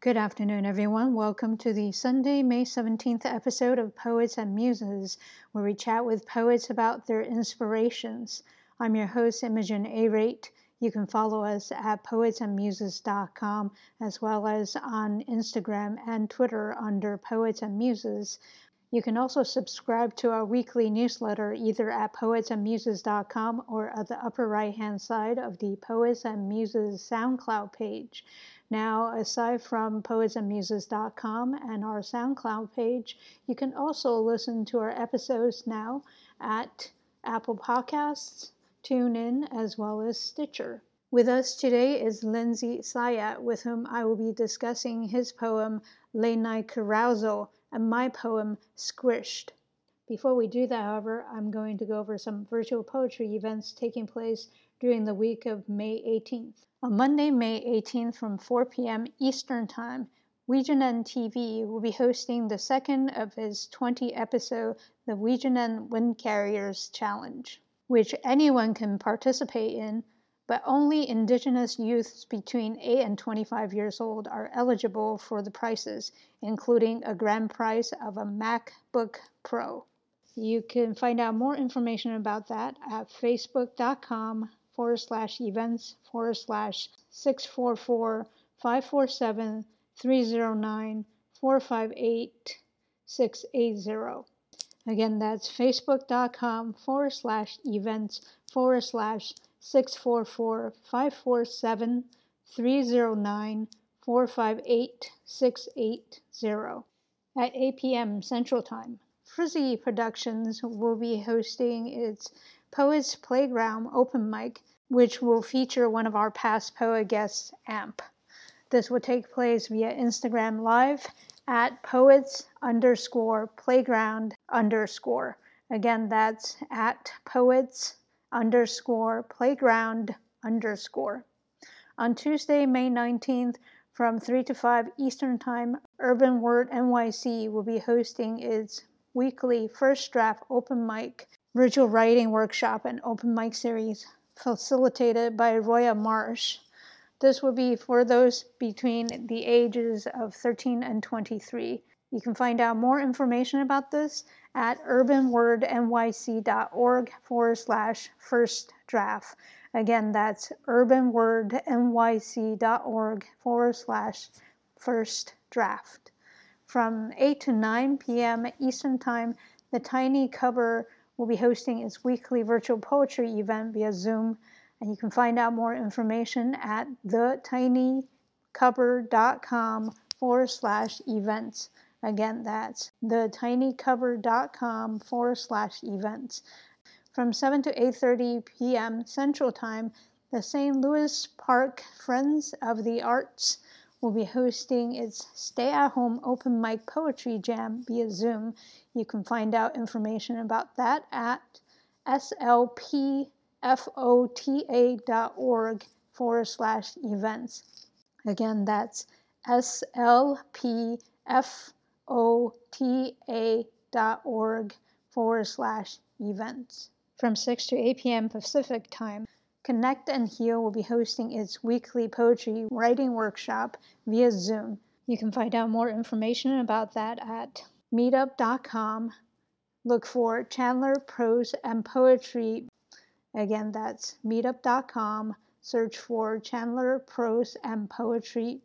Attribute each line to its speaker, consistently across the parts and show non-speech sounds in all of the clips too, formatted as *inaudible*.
Speaker 1: Good afternoon, everyone. Welcome to the Sunday, May 17th episode of Poets and Muses, where we chat with poets about their inspirations. I'm your host, Imogen A-Rate. You can follow us at poetsandmuses.com as well as on Instagram and Twitter under Poets and Muses. You can also subscribe to our weekly newsletter either at poetsandmuses.com or at the upper right hand side of the Poets and Muses SoundCloud page. Now, aside from poetsandmuses.com and our SoundCloud page, you can also listen to our episodes now at Apple Podcasts, TuneIn, as well as Stitcher. With us today is Lindsay Sayat, with whom I will be discussing his poem Late Night Carousal and my poem Squished. Before we do that, however, I'm going to go over some virtual poetry events taking place during the week of May 18th. On Monday, May 18th from 4 p.m. Eastern Time, Nwe Jinan TV will be hosting the second of his 20 episode The Nwe Jinan Wind Carriers Challenge, which anyone can participate in, but only Indigenous youths between 8 and 25 years old are eligible for the prizes, including a grand prize of a MacBook Pro. You can find out more information about that at facebook.com forward slash events forward slash 644 547 309 458 680. Again, that's facebook.com forward slash events forward slash 644 547 309 458 680 at 8 p.m. Central Time. Frizzy Productions will be hosting its Poets Playground open mic which will feature one of our past poet guests, AMP. This will take place via Instagram Live at poets underscore playground underscore. Again, that's at poets underscore playground underscore. On Tuesday, May 19th, from 3 to 5 Eastern Time, Urban Word NYC will be hosting its weekly first draft open mic virtual writing workshop and open mic series facilitated by Roya Marsh. This will be for those between the ages of 13 and 23. You can find out more information about this at urbanwordnyc.org forward slash first draft. Again, that's urbanwordnyc.org forward slash first draft. From 8 to 9 p.m. Eastern Time, the Tiny Cupboard will be hosting its weekly virtual poetry event via Zoom, and you can find out more information at thetinycupboard.com forward slash events. Again, that's thetinycupboard.com forward slash events. From 7 to 8.30 p.m. Central Time, the St. Louis Park Friends of the Arts will be hosting its stay at home open mic poetry jam via Zoom. You can find out information about that at slpfota.org forward slash events. Again, that's slpfota.org forward slash events. From 6 to 8 p.m. Pacific time, Connect and Heal will be hosting its weekly poetry writing workshop via Zoom. You can find out more information about that at meetup.com. Look for Chandler Prose and Poetry. Again, that's meetup.com. Search for Chandler Prose and Poetry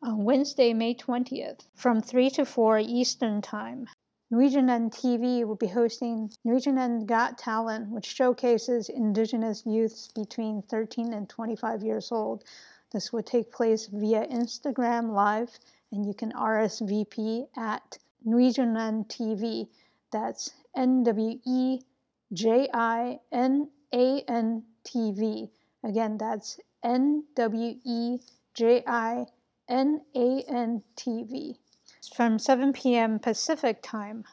Speaker 1: on Wednesday, May 20th from 3 to 4 Eastern Time. Nwe Jinan TV will be hosting Nwe Jinan Got Talent, which showcases Indigenous youths between 13 and 25 years old. This will take place via Instagram Live, and you can RSVP at Nwe Jinan TV. That's N W E J I N A N T V. Again, that's N W E J I N A N T V from 7 p.m. Pacific Time.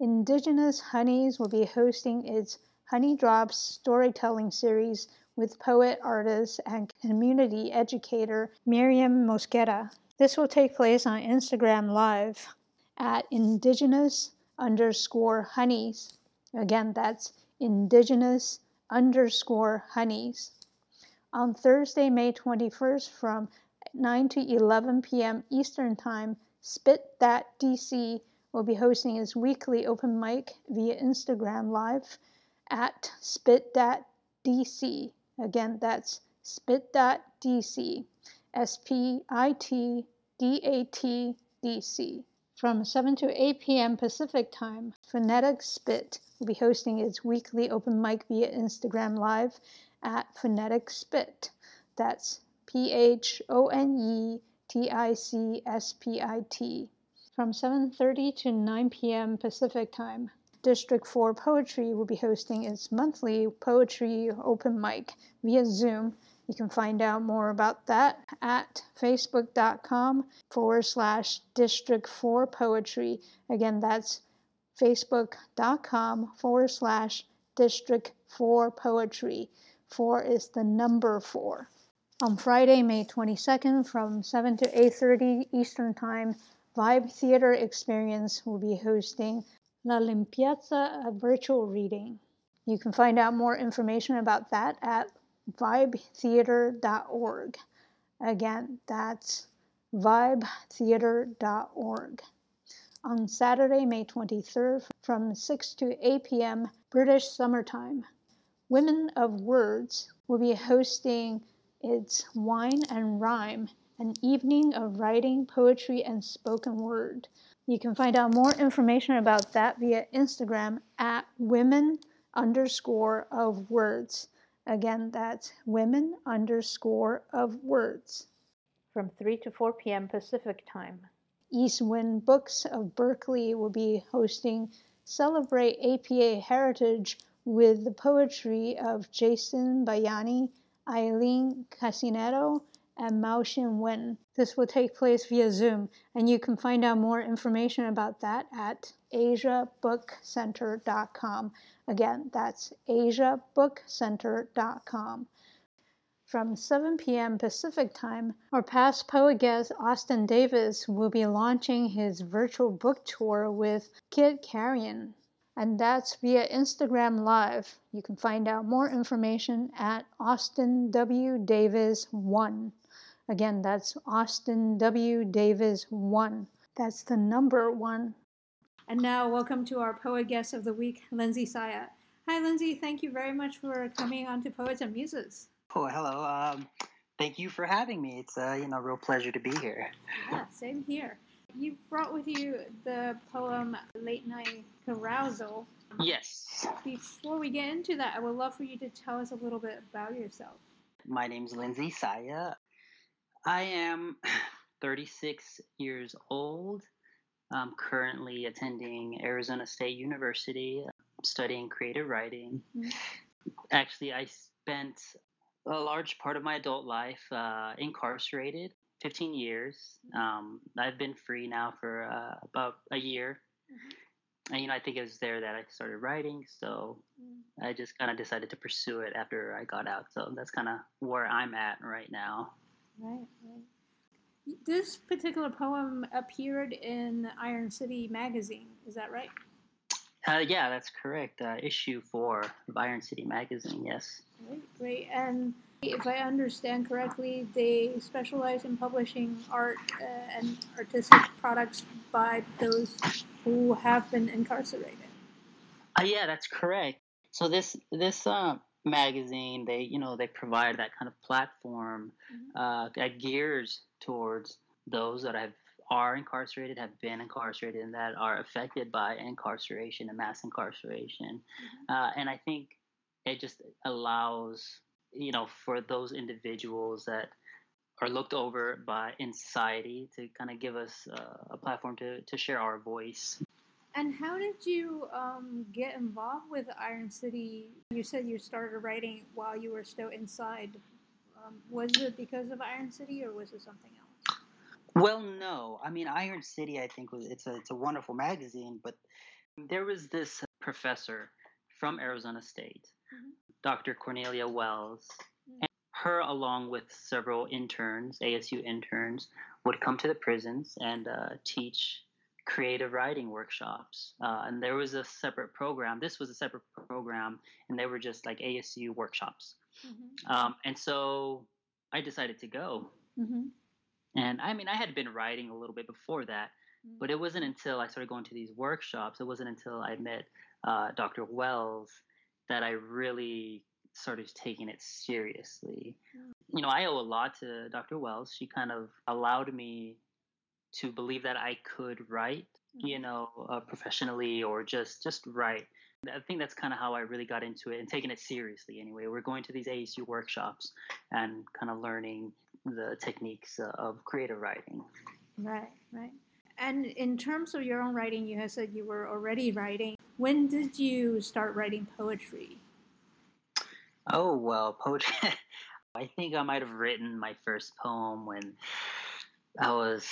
Speaker 1: Indigenous Honeys will be hosting its Honey Drops storytelling series with poet, artist, and community educator Miriam Mosqueda. This will take place on Instagram Live at indigenous underscore honeys. Again, that's indigenous underscore honeys. On Thursday, May 21st from 9 to 11 p.m. Eastern Time, Spit Dat DC will be hosting its weekly open mic via Instagram Live at Spit Dat DC. Again, that's Spit Dat DC. S P I T D A T D C. From 7 to 8 p.m. Pacific Time, Phonetic Spit will be hosting its weekly open mic via Instagram Live at Phonetic Spit. That's P H O N E T I C S P I T. From 7:30 to 9 p.m. Pacific Time, District 4 Poetry will be hosting its monthly poetry open mic via Zoom. You can find out more about that at facebook.com forward slash District 4 Poetry. Again, that's facebook.com forward slash District 4 Poetry. 4 is the number 4. On Friday, May 22nd from 7 to 8.30 Eastern Time, Vibe Theater Experience will be hosting La Limpieza, a virtual reading. You can find out more information about that at vibetheater.org. Again, that's vibetheater.org. On Saturday, May 23rd, from 6 to 8 p.m. British Summertime, Women of Words will be hosting its Wine and Rhyme, an evening of writing, poetry, and spoken word. You can find out more information about that via Instagram at women underscore of words. Again, that's women underscore of words. From 3 to 4 p.m. Pacific Time. East Wind Books of Berkeley will be hosting Celebrate APA Heritage with the poetry of Jason Bayani, Aileen Cassinetto, and Mao Xin Wen. This will take place via Zoom, and you can find out more information about that at asiabookcenter.com. Again, that's asiabookcenter.com. From 7 p.m. Pacific Time, our past poet guest Austin Davis will be launching his virtual book tour with Kid Carrion, and that's via Instagram Live. You can find out more information at Austin W. Davis 1. Again, that's Austin W. Davis 1. That's the number one. And now, welcome to our poet guest of the week, Lindsay Saya. Hi, Lindsay. Thank you very much for coming on to Poets and Muses.
Speaker 2: Oh, hello. Um, thank you for having me. It's a you know real pleasure to be here.
Speaker 1: Yeah, same here. You brought with you the poem Late Night Carousal.
Speaker 2: Yes.
Speaker 1: Before we get into that, I would love for you to tell us a little bit about yourself.
Speaker 2: My name is Lindsay Saya. I am *sighs* 36 years old. I'm currently attending Arizona State University, studying creative writing. Mm-hmm. Actually, I spent a large part of my adult life uh, incarcerated 15 years. Um, I've been free now for uh, about a year. Mm-hmm. And, you know, I think it was there that I started writing. So mm-hmm. I just kind of decided to pursue it after I got out. So that's kind of where I'm at right now.
Speaker 1: Right, right. This particular poem appeared in Iron City magazine. Is that right?
Speaker 2: Uh, yeah, that's correct. Uh, issue four of Iron City magazine. Yes.
Speaker 1: Great, great. And if I understand correctly, they specialize in publishing art uh, and artistic products by those who have been incarcerated.
Speaker 2: Uh, yeah, that's correct. So this this uh, magazine, they you know they provide that kind of platform mm-hmm. uh, that gears towards those that have are incarcerated, have been incarcerated, and that are affected by incarceration and mass incarceration. Mm-hmm. Uh, and I think it just allows you know for those individuals that are looked over by in society to kind of give us uh, a platform to, to share our voice.
Speaker 1: And how did you um, get involved with Iron City? You said you started writing while you were still inside. Um, was it because of Iron City, or was it something else?
Speaker 2: Well, no. I mean, Iron City, I think was it's a it's a wonderful magazine, but there was this professor from Arizona State mm-hmm. Dr. Cornelia Wells. And her, along with several interns, ASU interns, would come to the prisons and uh, teach creative writing workshops. Uh, and there was a separate program. This was a separate program, and they were just like ASU workshops. Mm-hmm. Um, and so I decided to go. Mm-hmm. And I mean, I had been writing a little bit before that,
Speaker 1: Mm.
Speaker 2: but it wasn't until I started going to these workshops, it wasn't until I met uh, Dr. Wells that I really started taking it seriously. You know, I owe a lot to Dr. Wells. She kind of allowed me to believe that I could write, you
Speaker 1: Mhm.
Speaker 2: know, uh, professionally or just just write. I think that's kind of how I really got into it and taking it seriously. Anyway, we're going to these ASU workshops and kind of learning the techniques uh, of creative writing.
Speaker 1: Right, right. And in terms of your own writing, you had said you were already writing. When did you start writing poetry?
Speaker 2: Oh well, poetry. *laughs* I think I might have written my first poem when I was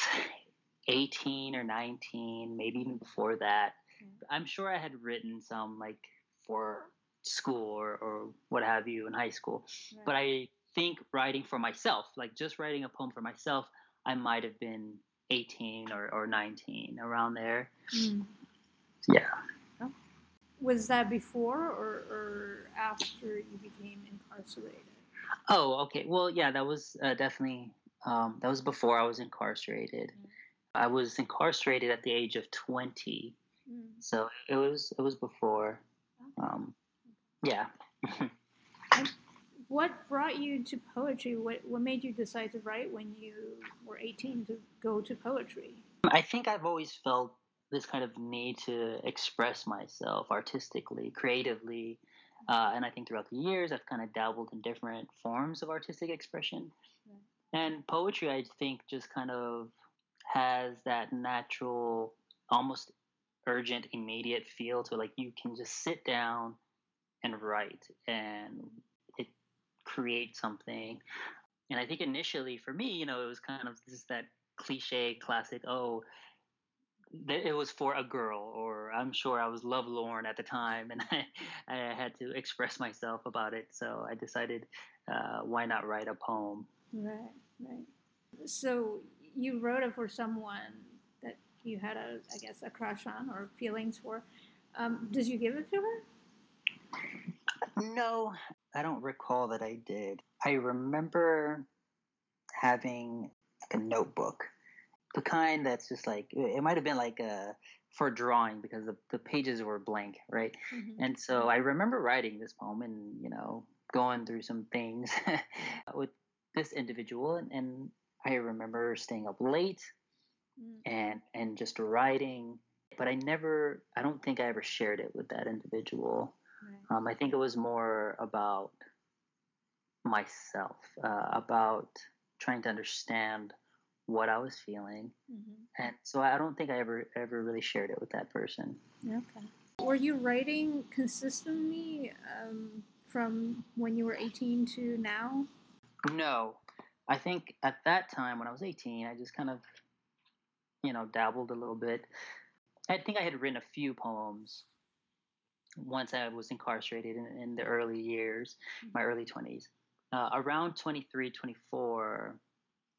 Speaker 2: 18 or 19, maybe even before that.
Speaker 1: Mm.
Speaker 2: I'm sure I had written some like for school or, or what have you in high school. But I think writing for myself, like just writing a poem for myself, I might have been 18 or, or 19 around there.
Speaker 1: Mm.
Speaker 2: Yeah.
Speaker 1: Was that before or, or after you became incarcerated?
Speaker 2: Oh, okay. Well, yeah, that was uh, definitely um, that was before I was incarcerated.
Speaker 1: Mm.
Speaker 2: I was incarcerated at the age of 20,
Speaker 1: Mm.
Speaker 2: so it was it was before. Um, yeah. *laughs*
Speaker 1: What brought you to poetry? What, what made you decide to write when you were 18 to go to poetry?
Speaker 2: I think I've always felt this kind of need to express myself artistically, creatively. Uh, and I think throughout the years, I've kind of dabbled in different forms of artistic expression. And poetry, I think, just kind of has that natural, almost urgent, immediate feel to it. Like you can just sit down and write, and it creates something. And I think initially for me, you know, it was kind of just that cliche, classic, oh, it was for a girl, or I'm sure I was lovelorn at the time, and *laughs* I, I had to express myself about it. So I decided, uh, why not write a poem?
Speaker 1: Right, right. So you wrote it for someone that you had a, I guess, a crush on or feelings for. Um, did you give it to her?
Speaker 2: No, I don't recall that I did. I remember having a notebook, the kind that's just like it might have been like a for drawing because the, the pages were blank, right?
Speaker 1: Mm-hmm.
Speaker 2: And so I remember writing this poem and you know going through some things *laughs* with this individual, and, and I remember staying up late
Speaker 1: Mm.
Speaker 2: and and just writing. But I never, I don't think I ever shared it with that individual.
Speaker 1: Right.
Speaker 2: Um, I think it was more about myself, uh, about trying to understand what I was feeling,
Speaker 1: Mm-hmm.
Speaker 2: and so I don't think I ever ever really shared it with that person.
Speaker 1: Okay. Were you writing consistently um, from when you were 18 to now?
Speaker 2: No, I think at that time when I was 18, I just kind of, you know, dabbled a little bit. I think I had written a few poems once I was incarcerated in, in the early years, my early 20s. Uh, around 23, 24,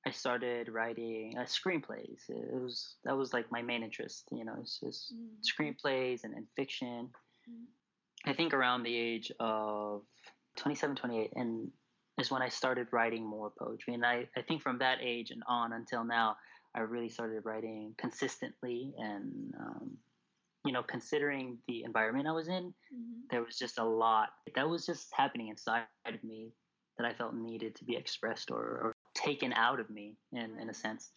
Speaker 2: I started writing uh, screenplays. It was that was like my main interest, you know, it's just
Speaker 1: Mm.
Speaker 2: screenplays and, and fiction.
Speaker 1: Mm.
Speaker 2: I think around the age of 27, 28, and is when I started writing more poetry. And I, I think from that age and on until now, I really started writing consistently. And, um, you know, considering the environment I was in,
Speaker 1: Mhm.
Speaker 2: there was just a lot that was just happening inside of me that I felt needed to be expressed or, or taken out of me in, in a sense.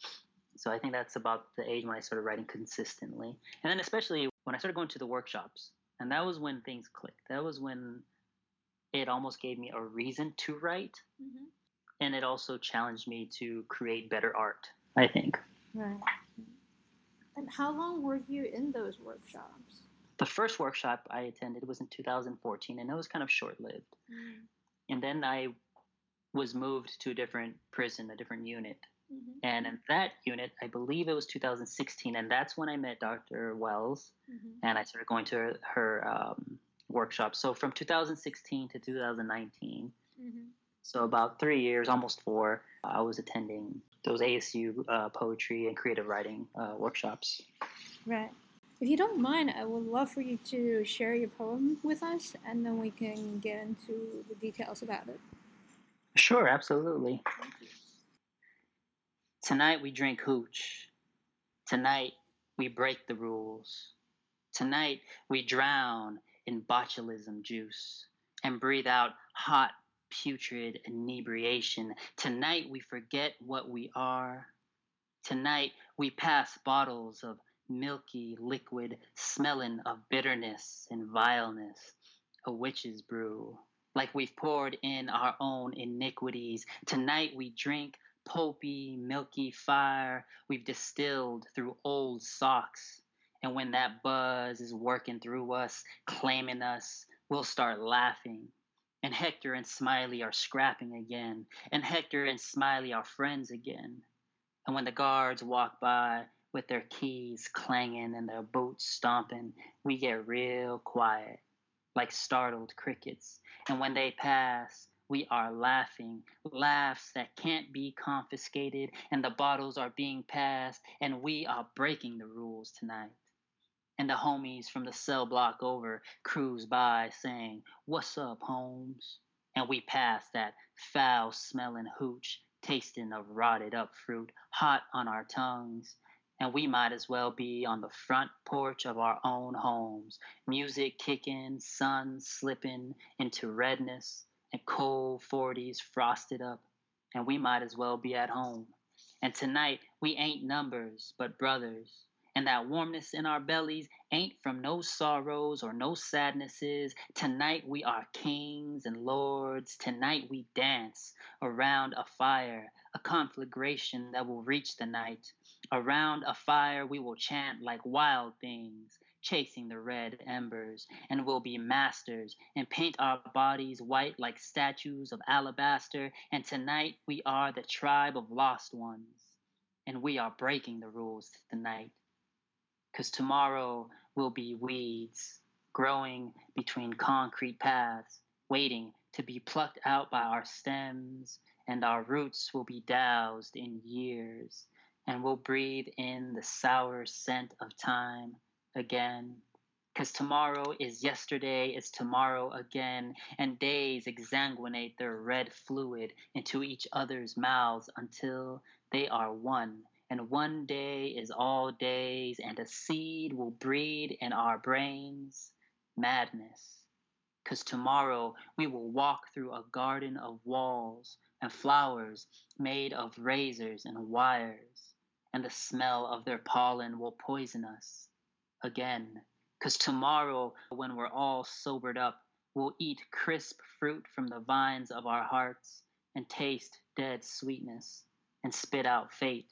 Speaker 2: So I think that's about the age when I started writing consistently. And then especially when I started going to the workshops. And that was when things clicked. That was when it almost gave me a reason to write.
Speaker 1: Mhm.
Speaker 2: And it also challenged me to create better art, I think.
Speaker 1: Right. And how long were you in those workshops?
Speaker 2: The first workshop I attended was in 2014, and it was kind of short lived.
Speaker 1: Mm.
Speaker 2: And then I was moved to a different prison, a different unit.
Speaker 1: Mhm.
Speaker 2: And in that unit, I believe it was 2016, and that's when I met Dr. Wells,
Speaker 1: Mhm.
Speaker 2: and I started going to her, her um, workshop. So from 2016 to 2019,
Speaker 1: Mhm.
Speaker 2: so about three years, almost four, I was attending those ASU uh, poetry and creative writing uh, workshops.
Speaker 1: Right. If you don't mind, I would love for you to share your poem with us, and then we can get into the details about it.
Speaker 2: Sure, absolutely. Tonight we drink hooch. Tonight we break the rules. Tonight we drown in botulism juice and breathe out hot, putrid inebriation. Tonight we forget what we are. Tonight we pass bottles of milky liquid smelling of bitterness and vileness, a witch's brew. Like we've poured in our own iniquities. Tonight we drink pulpy, milky fire we've distilled through old socks. And when that buzz is working through us, claiming us, we'll start laughing. And Hector and Smiley are scrapping again. And Hector and Smiley are friends again. And when the guards walk by with their keys clanging and their boots stomping, we get real quiet, like startled crickets. And when they pass, we are laughing, laughs that can't be confiscated, and the bottles are being passed, and we are breaking the rules tonight. And the homies from the cell block over cruise by saying, What's up, Holmes? And we pass that foul smelling hooch, tasting of rotted up fruit, hot on our tongues. And we might as well be on the front porch of our own homes, music kicking, sun slipping into redness and cold 40s frosted up, and we might as well be at home. And tonight, we ain't numbers, but brothers. And that warmness in our bellies ain't from no sorrows or no sadnesses. Tonight, we are kings and lords. Tonight, we dance around a fire, a conflagration that will reach the night. Around a fire, we will chant like wild things chasing the red embers, and we'll be masters and paint our bodies white like statues of alabaster. And tonight we are the tribe of lost ones, and we are breaking the rules tonight. Because tomorrow will be weeds growing between concrete paths, waiting to be plucked out by our stems, and our roots will be doused in years, and we'll breathe in the sour scent of time again. Because tomorrow is yesterday, is tomorrow again, and days exsanguinate their red fluid into each other's mouths until they are one. And one day is all days, and a seed will breed in our brains madness. Because tomorrow we will walk through a garden of walls and flowers made of razors and wires, and the smell of their pollen will poison us again. Because tomorrow, when we're all sobered up, we'll eat crisp fruit from the vines of our hearts and taste dead sweetness and spit out fate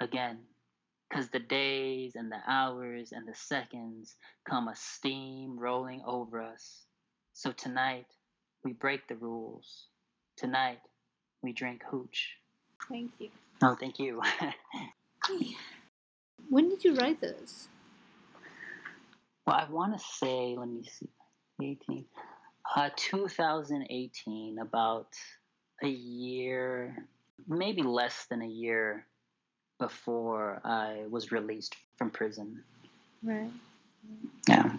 Speaker 2: again. Because the days and the hours and the seconds come a steam rolling over us. So tonight, we break the rules. Tonight, we drink hooch.
Speaker 1: Thank you.
Speaker 2: Oh, thank you. *laughs*
Speaker 1: when did you write this?
Speaker 2: Well, I want to say, let me see, 18, uh, 2018, about a year, maybe less than a year before I was released from prison.
Speaker 1: Right.
Speaker 2: Yeah.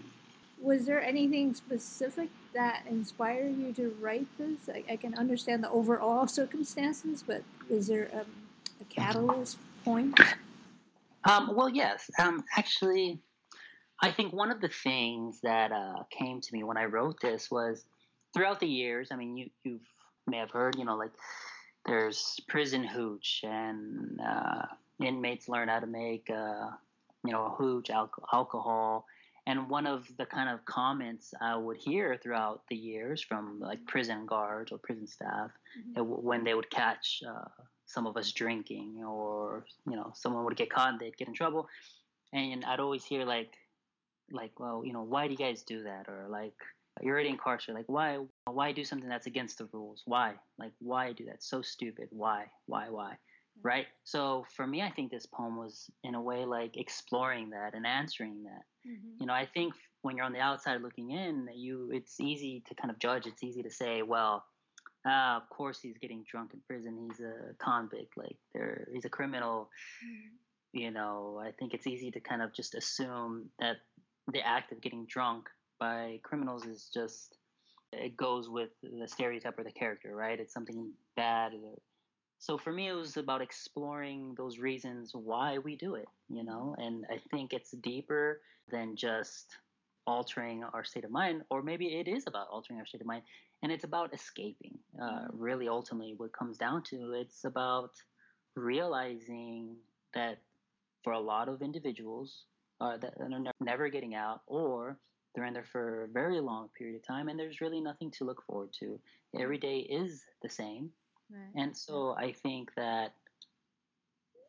Speaker 1: Was there anything specific that inspired you to write this? I, I can understand the overall *laughs* circumstances, but is there um, a catalyst point?
Speaker 2: Um, well, yes. Um, actually, I think one of the things that uh, came to me when I wrote this was throughout the years. I mean, you you may have heard, you know, like there's prison hooch, and uh, inmates learn how to make, uh, you know, hooch al- alcohol. And one of the kind of comments I would hear throughout the years from like prison guards or prison staff mm-hmm. when they would catch uh, some of us drinking, or you know, someone would get caught and they'd get in trouble, and I'd always hear like like, well, you know, why do you guys do that? Or like, you're already incarcerated. Like, why, why do something that's against the rules? Why? Like, why do that? So stupid. Why? Why? Why? Right. So for me, I think this poem was in a way like exploring that and answering that. Mm-hmm. You know, I think when you're on the outside looking in, that you it's easy to kind of judge. It's easy to say, well, uh, of course he's getting drunk in prison. He's a convict. Like, there, he's a criminal. Mm-hmm you know, I think it's easy to kind of just assume that the act of getting drunk by criminals is just it goes with the stereotype or the character, right? It's something bad. so for me, it was about exploring those reasons why we do it, you know, and I think it's deeper than just altering our state of mind, or maybe it is about altering our state of mind, and it's about escaping. Uh, mm-hmm. really, ultimately, what comes down to it's about realizing that for a lot of individuals uh, that are never getting out, or they're in there for a very long period of time, and there's really nothing to look forward to. Every day is the same, right. and so I think that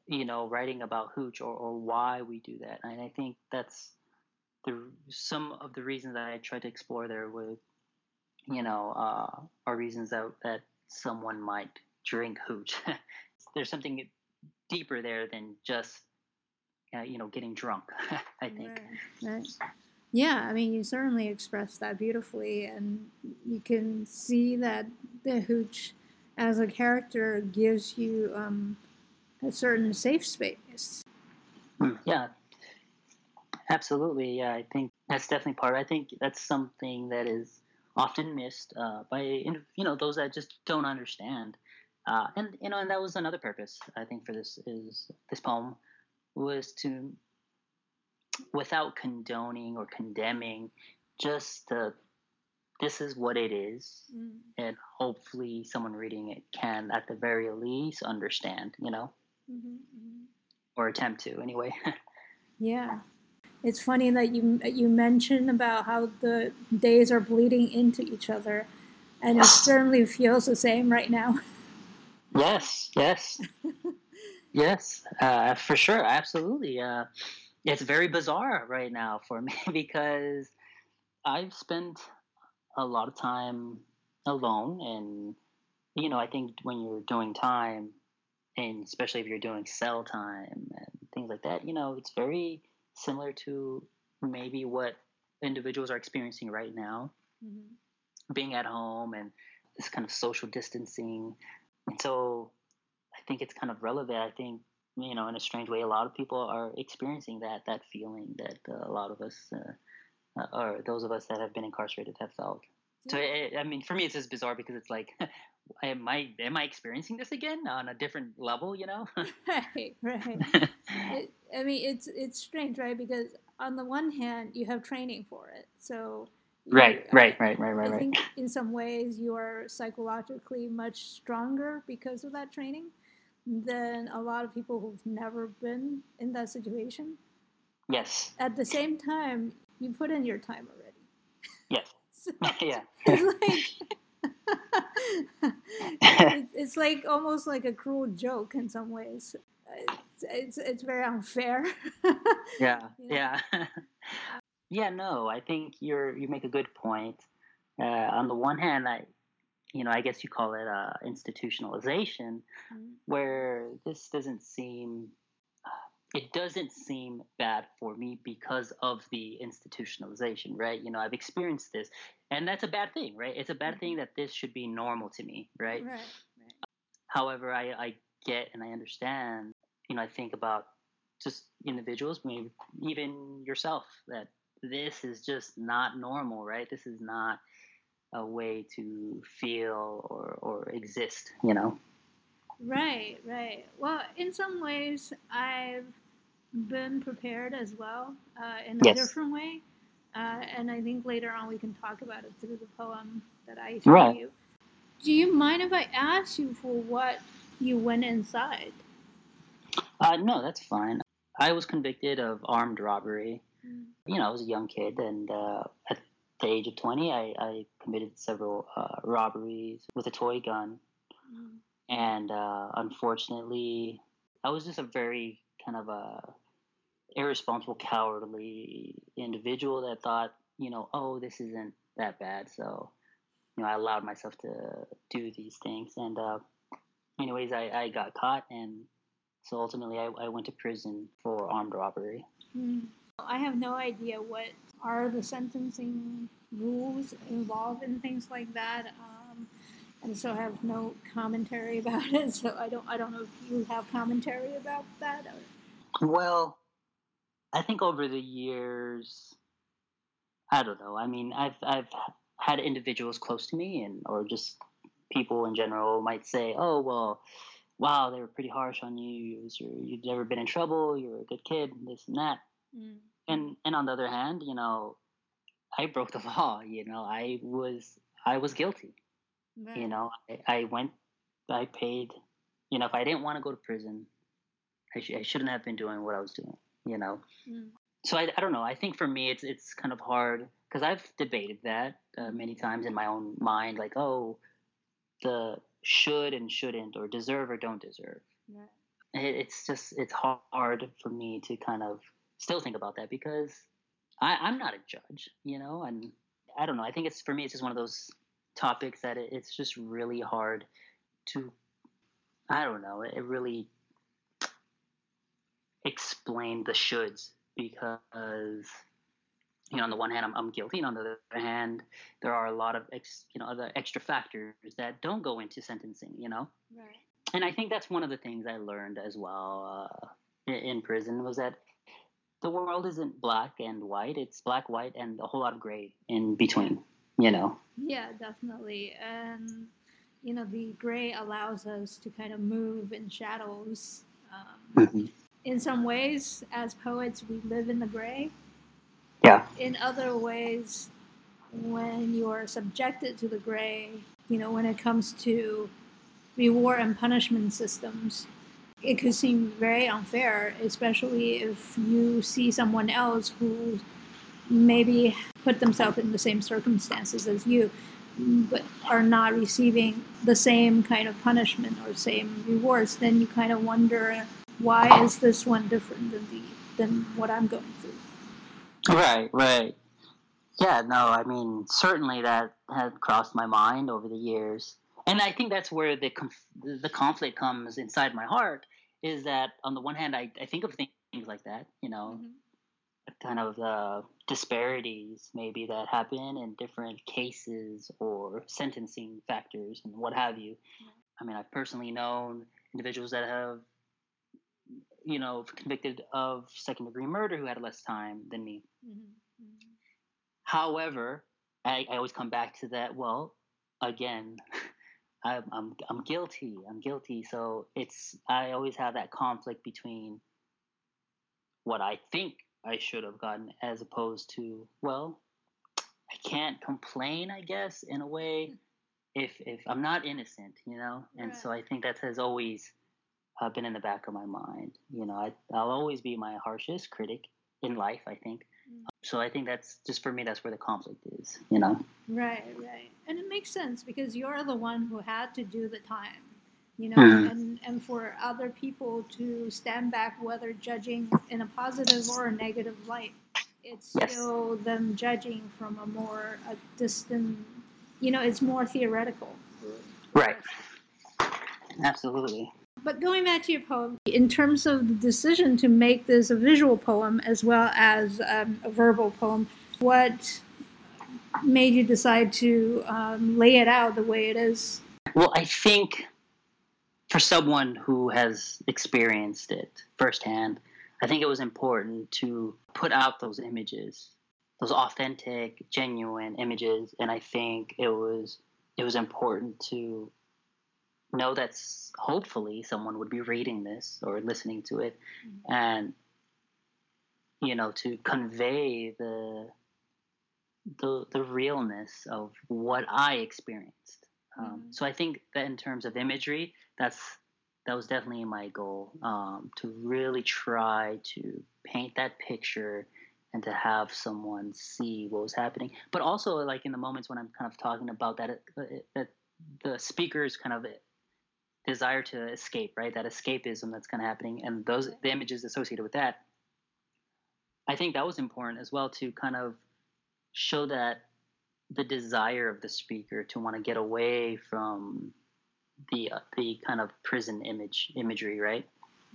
Speaker 2: you know writing about hooch or, or why we do that, and I think that's the some of the reasons that I tried to explore there with you know uh, are reasons that that someone might drink hooch. *laughs* there's something deeper there than just uh, you know getting drunk. *laughs* I think.
Speaker 1: Right. right. Yeah, I mean, you certainly expressed that beautifully, and you can see that the hooch, as a character, gives you um, a certain safe space.
Speaker 2: Hmm, yeah, absolutely. Yeah, I think that's definitely part. I think that's something that is often missed uh, by you know those that just don't understand. Uh, and you know, and that was another purpose I think for this is this poem was to without condoning or condemning, just uh, this is what it is, mm. and hopefully someone reading it can, at the very least, understand. You know, mm-hmm, mm-hmm. or attempt to anyway. *laughs*
Speaker 1: yeah, it's funny that you you mentioned about how the days are bleeding into each other, and it *sighs* certainly feels the same right now.
Speaker 2: Yes, yes, *laughs* yes, uh, for sure, absolutely. Uh, it's very bizarre right now for me *laughs* because I've spent a lot of time alone and you know, I think when you're doing time and especially if you're doing cell time and things like that, you know, it's very similar to maybe what individuals are experiencing right now. Mm-hmm. Being at home and this kind of social distancing. And so I think it's kind of relevant. I think you know, in a strange way, a lot of people are experiencing that that feeling that uh, a lot of us, uh, uh, or those of us that have been incarcerated, have felt. So, it, I mean, for me, it's just bizarre because it's like, *laughs* am I am I experiencing this again on a different level? You know? *laughs*
Speaker 1: right, right. *laughs* it, I mean, it's it's strange, right? Because on the one hand, you have training for it, so.
Speaker 2: Right, right, right, right, right,
Speaker 1: I think in some ways you are psychologically much stronger because of that training than a lot of people who've never been in that situation.
Speaker 2: Yes.
Speaker 1: At the same time, you put in your time already.
Speaker 2: Yes. *laughs* so yeah.
Speaker 1: It's like *laughs* it's, it's, like almost like a cruel joke in some ways. It's it's, it's very unfair. *laughs*
Speaker 2: yeah. You know? Yeah. *laughs* yeah. No, I think you're you make a good point. Uh, on the one hand, I you know, I guess you call it uh, institutionalization, mm-hmm. where this doesn't seem, it doesn't seem bad for me because of the institutionalization, right? You know, I've experienced this, and that's a bad thing, right? It's a bad mm-hmm. thing that this should be normal to me, right? right, right. However, I, I get and I understand, you know, I think about just individuals, maybe even yourself, that this is just not normal, right? This is not a way to feel or, or exist, you know?
Speaker 1: Right, right. Well, in some ways, I've been prepared as well uh, in a yes. different way. Uh, and I think later on we can talk about it through the poem that I showed right. you. Do you mind if I ask you for what you went inside?
Speaker 2: Uh, no, that's fine. I was convicted of armed robbery. Mm. You know, I was a young kid, and uh, at the age of 20, I, I committed several uh, robberies with a toy gun. Mm. And uh, unfortunately, I was just a very kind of a irresponsible, cowardly individual that thought, you know, oh, this isn't that bad. So, you know, I allowed myself to do these things. And, uh, anyways, I, I got caught. And so ultimately, I, I went to prison for armed robbery.
Speaker 1: Mm. I have no idea what are the sentencing rules involved in things like that. Um, and so I have no commentary *laughs* about it. So I don't I don't know if you have commentary about that.
Speaker 2: Or... Well, I think over the years, I don't know. I mean, I've I've had individuals close to me, and or just people in general might say, "Oh, well, wow, they were pretty harsh on you. You're, you've never been in trouble. You're a good kid. This and that. Mm. And and on the other hand, you know, I broke the *laughs* law. You know, I was I was guilty. Right. You know, I, I, went, I paid. You know, if I didn't want to go to prison, I, sh- I shouldn't have been doing what I was doing. You know, mm. so I, I don't know. I think for me, it's it's kind of hard because I've debated that uh, many times in my own mind, like, oh, the should and shouldn't, or deserve or don't deserve. Yeah. It, it's just it's hard for me to kind of still think about that because I, I'm not a judge, you know, and I don't know. I think it's for me, it's just one of those topics that it, it's just really hard to. I don't know. It, it really explain the shoulds because you know on the one hand I'm, I'm, guilty and on the other hand there are a lot of ex, you know other extra factors that don't go into sentencing you know? Right. and i think that's one of the things i learned as well uh, in, prison was that the world isn't black and white it's black white and a whole lot of gray in between you know?
Speaker 1: Yeah definitely and you know the gray allows us to kind of move in shadows um, mm-hmm in some ways, as poets, we live in the gray.
Speaker 2: Yeah.
Speaker 1: In other ways, when you are subjected to the gray, you know, when it comes to reward and punishment systems, it could seem very unfair, especially if you see someone else who maybe put themselves in the same circumstances as you, but are not receiving the same kind of punishment or same rewards, then you kind of wonder why is this one different than the than what I'm going through?
Speaker 2: Right, right. Yeah, no, I mean, certainly that had crossed my mind over the years. And I think that's where the conf- the conflict comes inside my heart is that on the one hand, I, I think of things like that, you know, mm-hmm. kind of uh, disparities maybe that happen in different cases or sentencing factors and what have you. I mean, I've personally known individuals that have you know, convicted of second degree murder who had less time than me. Mm-hmm. Mm-hmm. However, I, I always come back to that. Well, again, *laughs* I, I'm I'm guilty. I'm guilty. So it's I always have that conflict between what I think I should have gotten as opposed to well, I can't complain. I guess in a way, hmm. if if I'm not innocent, you know. And right. so I think that has always uh, been in the back of my mind. You know, I, I'll always be my harshest critic in life. I think. Mm. So I think that's just for me. That's where the conflict is. You know.
Speaker 1: Right, right, and it makes sense because you're the one who had to do the time. You know, mm. and and for other people to stand back, whether judging in a positive or a negative light, it's yes. still them judging from a more a distant. You know, it's more theoretical.
Speaker 2: Right. Absolutely.
Speaker 1: But going back to your poem, in terms of the decision to make this a visual poem as well as um, a verbal poem, what made you decide to um, lay it out the way it is?
Speaker 2: Well, I think for someone who has experienced it firsthand, I think it was important to put out those images, those authentic, genuine images, and I think it was it was important to know that hopefully someone would be reading this or listening to it mm-hmm. and you know to convey the the the realness of what I experienced. Um, mm-hmm. So I think that in terms of imagery, that's that was definitely my goal um, to really try to paint that picture and to have someone see what was happening. But also, like in the moments when I'm kind of talking about that, uh, that the speakers kind of desire to escape, right? That escapism that's kind of happening, and those the images associated with that. I think that was important as well to kind of show that the desire of the speaker to want to get away from the uh, the kind of prison image imagery, right?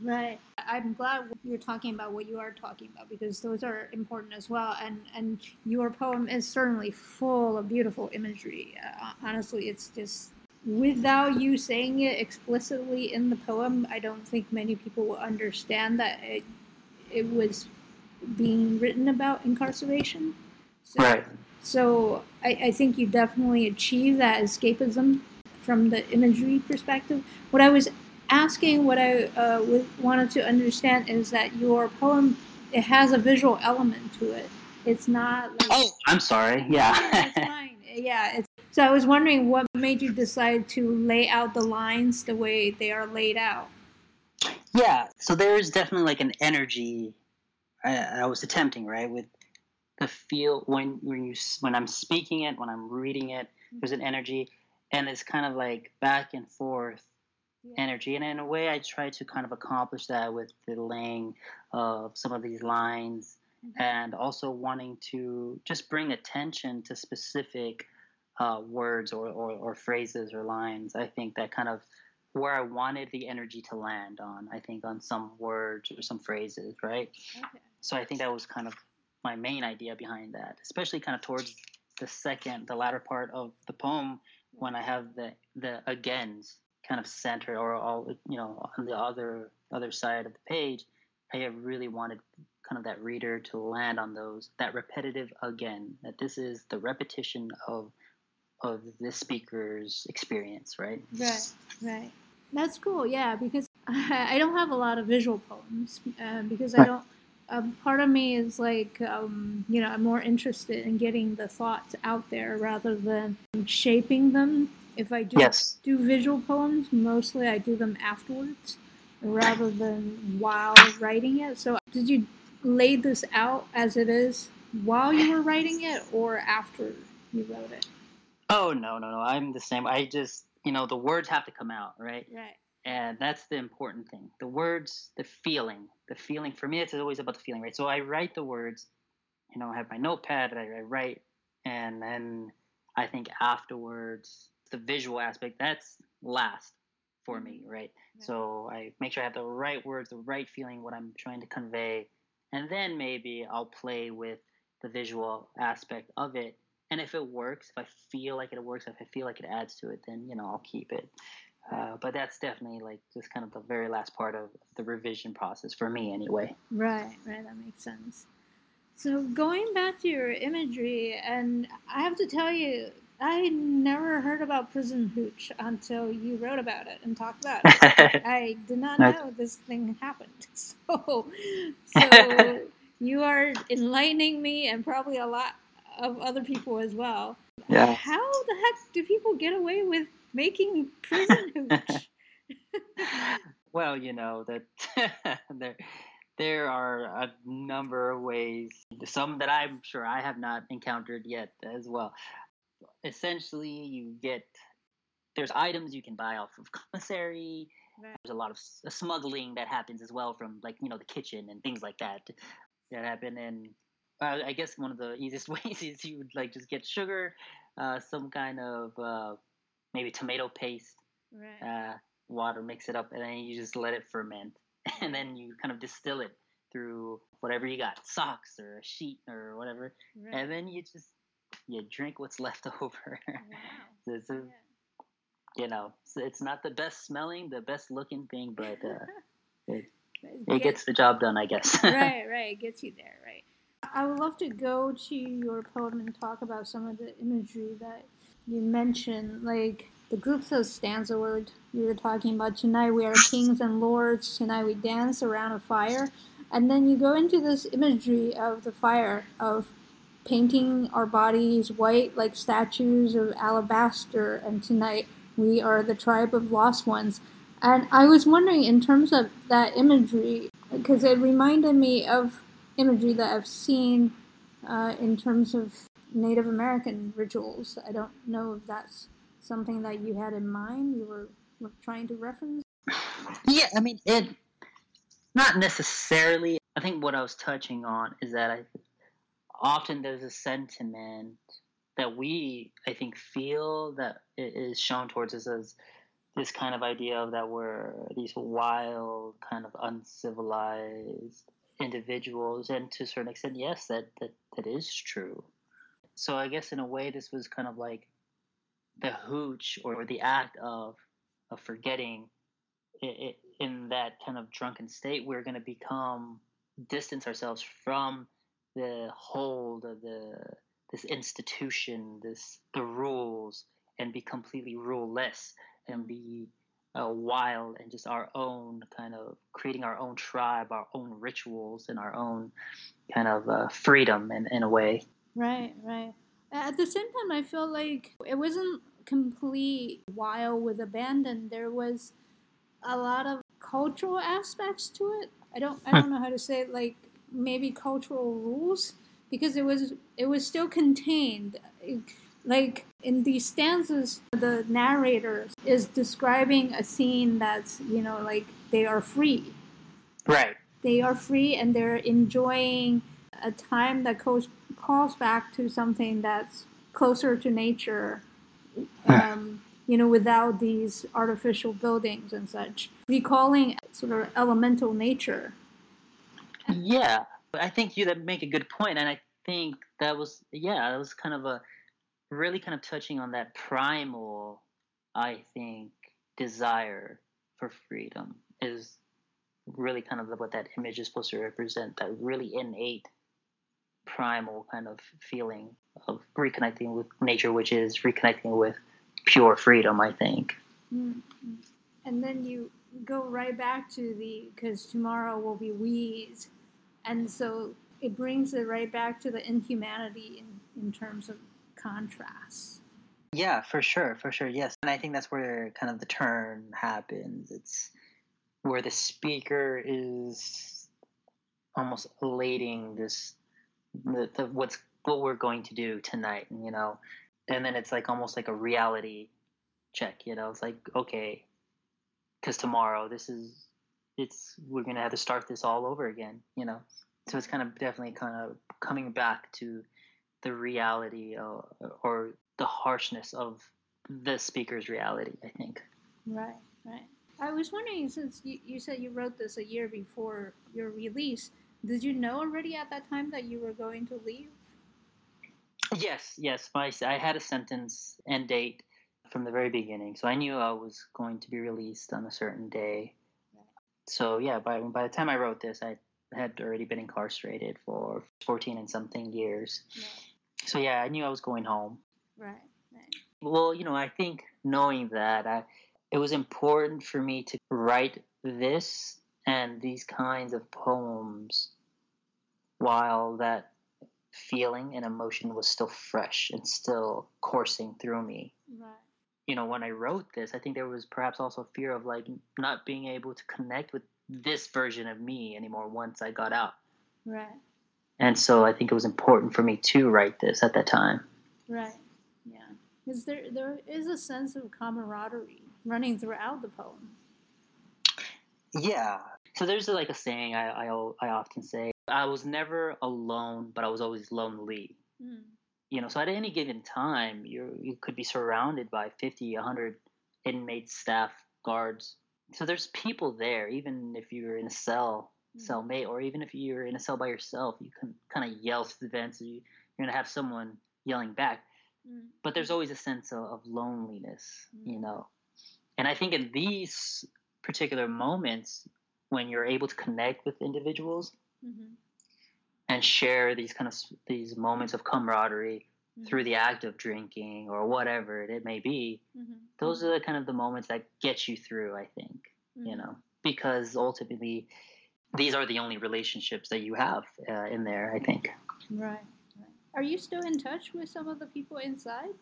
Speaker 1: Right. I'm glad you're talking about what you are talking about because those are important as well. And and your poem is certainly full of beautiful imagery. Uh, honestly, it's just without you saying it explicitly in the poem, I don't think many people will understand that it, it was being written about incarceration.
Speaker 2: So, right.
Speaker 1: So I, I think you definitely achieve that escapism from the imagery perspective. What I was asking, what I uh, wanted to understand is that your poem it has a visual element to it. It's not. Like,
Speaker 2: oh, I'm sorry. Yeah.
Speaker 1: it's fine. *laughs* Yeah. It's, so I was wondering what made you decide to lay out the lines the way they are laid out.
Speaker 2: Yeah. So there's definitely like an energy I, I was attempting right with the feel when when you when I'm speaking it when I'm reading it. There's an energy, and it's kind of like back and forth yeah. energy. And in a way, I try to kind of accomplish that with the laying of some of these lines mm-hmm. and also wanting to just bring attention to specific uh, words or, or, or, phrases or lines. I think that kind of where I wanted the energy to land on, I think on some words or some phrases, right? Okay. So I think that was kind of my main idea behind that, especially kind of towards the second, the latter part of the poem when I have the the agains kind of centered or all you know on the other other side of the page i have really wanted kind of that reader to land on those that repetitive again that this is the repetition of of this speaker's experience right
Speaker 1: right right that's cool yeah because *laughs* i don't have a lot of visual poems uh, because i don't um, part of me is like um, you know i'm more interested in getting the thoughts out there rather than shaping them if I do
Speaker 2: yes.
Speaker 1: do visual poems, mostly I do them afterwards rather than while writing it. So did you lay this out as it is while you were writing it or after you wrote it?
Speaker 2: Oh no, no, no. I'm the same. I just you know the words have to come out, right?
Speaker 1: Right.
Speaker 2: And that's the important thing. The words, the feeling, the feeling. For me, it's always about the feeling, right? So I write the words. You know, I have my notepad. I, I write, and then I think afterwards the visual aspect that's last for me, mm-hmm. right? Yeah. So I make sure I have the right words, the right feeling, what I'm trying to convey, and then maybe I'll play with the visual aspect of it. And if it works, if I feel like it works, if I feel like it adds to it, then you know I'll keep it. Uh, but that's definitely like just kind of the very last part of the revision process for me, anyway.
Speaker 1: Right, right, that makes sense. So going back to your imagery, and I have to tell you, I never heard about prison hooch until you wrote about it and talked about it. *laughs* I did not know this thing happened. *laughs* So, *laughs* so you are enlightening me and probably a lot of other people as well.
Speaker 2: Yeah.
Speaker 1: How the heck do people get away with making prison *laughs* hooch? *laughs*
Speaker 2: well, you know that *laughs* there there are a number of ways. Some that I'm sure I have not encountered yet as well essentially you get there's items you can buy off of commissary. Right. There's a lot of smuggling that happens as well from like you know the kitchen and things like that that happen. And uh, I guess one of the *laughs* easiest ways is you would like just get sugar, uh, some kind of uh, maybe tomato paste,
Speaker 1: right.
Speaker 2: Uh, water, mix it up, and then you just let it ferment, *laughs* and then you kind of distill it through whatever you got, socks or a sheet or whatever, right. and then you just you drink what's *laughs* left over. Wow. it's a, yeah. You know, so it's not the best smelling, the best looking thing, but uh, it, it gets the job done, I guess.
Speaker 1: right, right. It gets you there. I would love to go to your poem and talk about some of the imagery that you mentioned, like the groups of stanza word you were talking about. Tonight we are kings and lords. Tonight we dance around a fire. And then you go into this imagery of the fire, of painting our bodies white like statues of alabaster, and tonight we are the tribe of lost ones. And I was wondering, in terms of that imagery, because it reminded me of imagery that I've seen uh, in terms of Native American rituals. I don't know if that's something that you had in mind, you were, were trying to reference.
Speaker 2: Yeah, I mean, it not necessarily. I think what I was touching on is that I often there's a sentiment that we, I think, feel that is shown towards us as this kind of idea of that we're these wild, kind of uncivilized individuals, and to a certain extent, yes, that that that is true. So I guess in a way, this was kind of like the hooch or the act of of forgetting. It, it, in that kind of drunken state, we're going to become distance ourselves from the hold of the this institution, this the rules, and be completely ruleless and be uh, wild and just our own kind of creating our own tribe, our own rituals, and our own kind of uh, freedom in, in a way.
Speaker 1: Right, right. At the same time, I feel like it wasn't complete wild with abandon. There was a lot of cultural aspects to it. I don't, I don't know how to say it, like maybe cultural rules because it was, it was still contained. It, like in these stanzas, the narrator is describing a scene that's, you know, like they are free.
Speaker 2: Right.
Speaker 1: They are free and they're enjoying a time that calls, calls back to something that's closer to nature. Um, you know, without these artificial buildings and such, recalling sort of elemental nature.
Speaker 2: Yeah, I think you that make a good point, and I think that was yeah, that was kind of a really kind of touching on that primal, I think, desire for freedom is really kind of what that image is supposed to represent that really innate primal kind of feeling of reconnecting with nature which is reconnecting with pure freedom i think
Speaker 1: mm-hmm. and then you go right back to the because tomorrow will be weeds and so it brings it right back to the inhumanity in, in terms of contrasts.
Speaker 2: Yeah, for sure, for sure, yes. And I think that's where kind of the turn happens. It's where the speaker is almost elating this the, the what's what we're going to do tonight, you know. And then it's like almost like a reality check, you know. It's like okay, because tomorrow this is it's we're gonna have to start this all over again, you know. So it's kind of definitely kind of coming back to the reality or, or the harshness of the speaker's reality, I think.
Speaker 1: Right, right. I was wondering, since you, you said you wrote this a year before your release, did you know already at that time that you were going to leave?
Speaker 2: Yes, yes. My, I had a sentence and date from the very beginning, so I knew I was going to be released on a certain day. So yeah, by by the time I wrote this, I had already been incarcerated for 14 and something years. So yeah, I knew I was going home.
Speaker 1: Right. Right.
Speaker 2: Well, you know, I think knowing that, I, it was important for me to write this and these kinds of poems while that feeling and emotion was still fresh and still coursing through me.
Speaker 1: Right.
Speaker 2: You know, when I wrote this, I think there was perhaps also fear of like not being able to connect with this version of me anymore once I got out.
Speaker 1: Right.
Speaker 2: And so I think it was important for me to write this at that time.
Speaker 1: Right. Yeah. Because there there is a sense of camaraderie running throughout the poem.
Speaker 2: Yeah. So there's like a saying I, I, I often say I was never alone, but I was always lonely. Mm. You know, so at any given time, you you could be surrounded by 50, 100 inmates, staff, guards. So there's people there, even if you're in a cell Mm-hmm. cellmate, or even if you're in a cell by yourself, you can kind of yell through the vents. You, you're going to have someone yelling back. Mm-hmm. But there's always a sense of, of loneliness, mm-hmm. you know. And I think in these particular moments, when you're able to connect with individuals mm-hmm. and share these kind of these moments of camaraderie through mm-hmm. the act of drinking or whatever it may be, mm-hmm. those are the kind of the moments that get you through. I think, you know, because ultimately these are the only relationships that you have uh, in there, I think.
Speaker 1: Right. Are you still in touch with some of the people inside?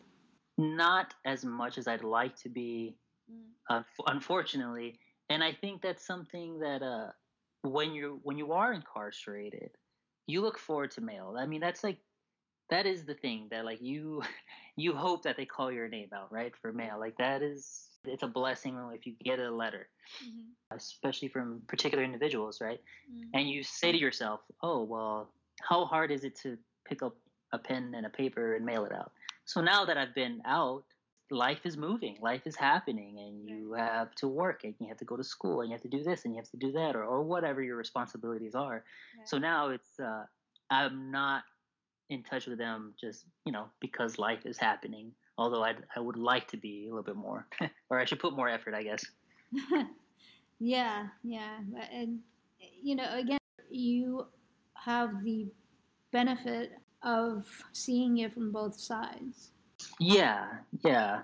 Speaker 2: Not as much as I'd like to be, mm. uh, unfortunately. And I think that's something that uh, when you when you are incarcerated, you look forward to mail. I mean, that's like that is the thing that like you *laughs* you hope that they call your name out right for mail. Like that is it's a blessing if you get a letter, mm-hmm. especially from particular individuals, right? Mm-hmm. And you say to yourself, "Oh, well, how hard is it to pick up a pen and a paper and mail it out?" So now that I've been out, life is moving, life is happening, and you have to work, and you have to go to school, and you have to do this, and you have to do that, or, or whatever your responsibilities are. So now it's uh, I'm not in touch with them just you know because life is happening although i I would like to be a little bit more, *laughs* or I should put more effort, I guess. *laughs*
Speaker 1: yeah, yeah, and you know, again, you have the benefit of seeing it from both sides.
Speaker 2: Yeah, yeah.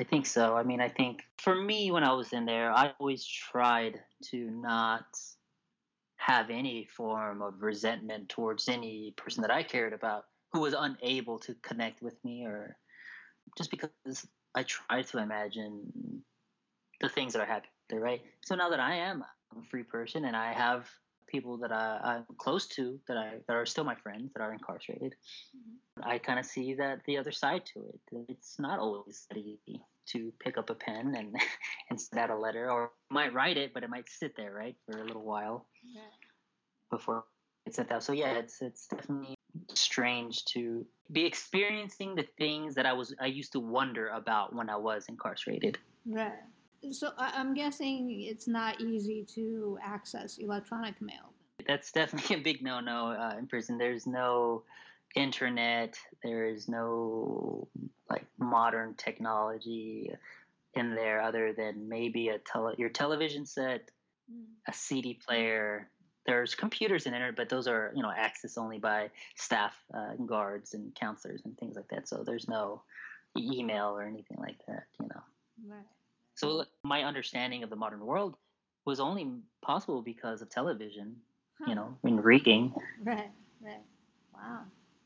Speaker 2: I think so. I mean, I think for me, when I was in there, I always tried to not have any form of resentment towards any person that I cared about who was unable to connect with me or just because I try to imagine the things that are happening there, right? So now that I am a free person and I have people that I, am close to that I that are still my friends that are incarcerated, mm-hmm. I kind of see that the other side to it. It's not always easy to pick up a pen and *laughs* and send out a letter, or might write it, but it might sit there right for a little while yeah. before it's sent out. So yeah, it's it's definitely strange to be experiencing the things that I was I used to wonder about when I was incarcerated.
Speaker 1: Right. So I'm guessing it's not easy to access electronic mail.
Speaker 2: That's definitely *laughs* a big no-no uh, in prison. There's no internet. There is no like modern technology in there other than maybe a tele- your television set, mm. a CD player. There's computers in there, but those are you know accessed only by staff, uh, and guards, and counselors and things like that. So there's no email or anything like that. You know. Right. So my understanding of the modern world was only possible because of television, huh. you know, in rigging.
Speaker 1: Right, right. Wow.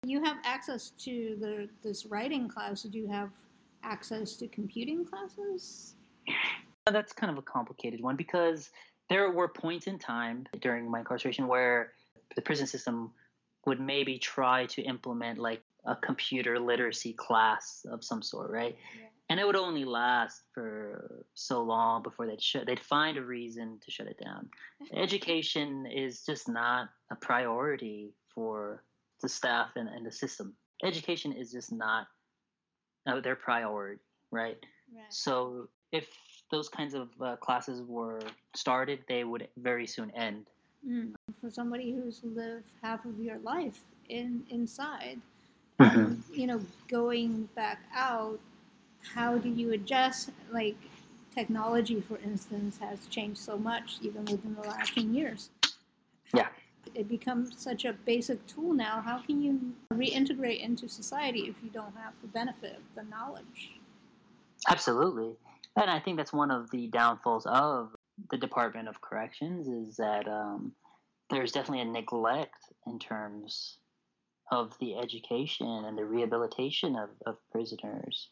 Speaker 1: You have access to the this writing class. Do you have access to computing classes?
Speaker 2: That's kind of a complicated one because there were points in time during my incarceration where the prison system would maybe try to implement like a computer literacy class of some sort, right? Yeah and it would only last for so long before they'd shut they'd find a reason to shut it down *laughs* education is just not a priority for the staff and, and the system education is just not uh, their priority right? right so if those kinds of uh, classes were started they would very soon end
Speaker 1: mm. for somebody who's lived half of your life in inside mm-hmm. you know going back out how do you adjust? Like technology, for instance, has changed so much even within the last 10 years.
Speaker 2: Yeah.
Speaker 1: It becomes such a basic tool now. How can you reintegrate into society if you don't have the benefit of the knowledge?
Speaker 2: Absolutely. And I think that's one of the downfalls of the Department of Corrections is that um, there's definitely a neglect in terms of the education and the rehabilitation of, of prisoners.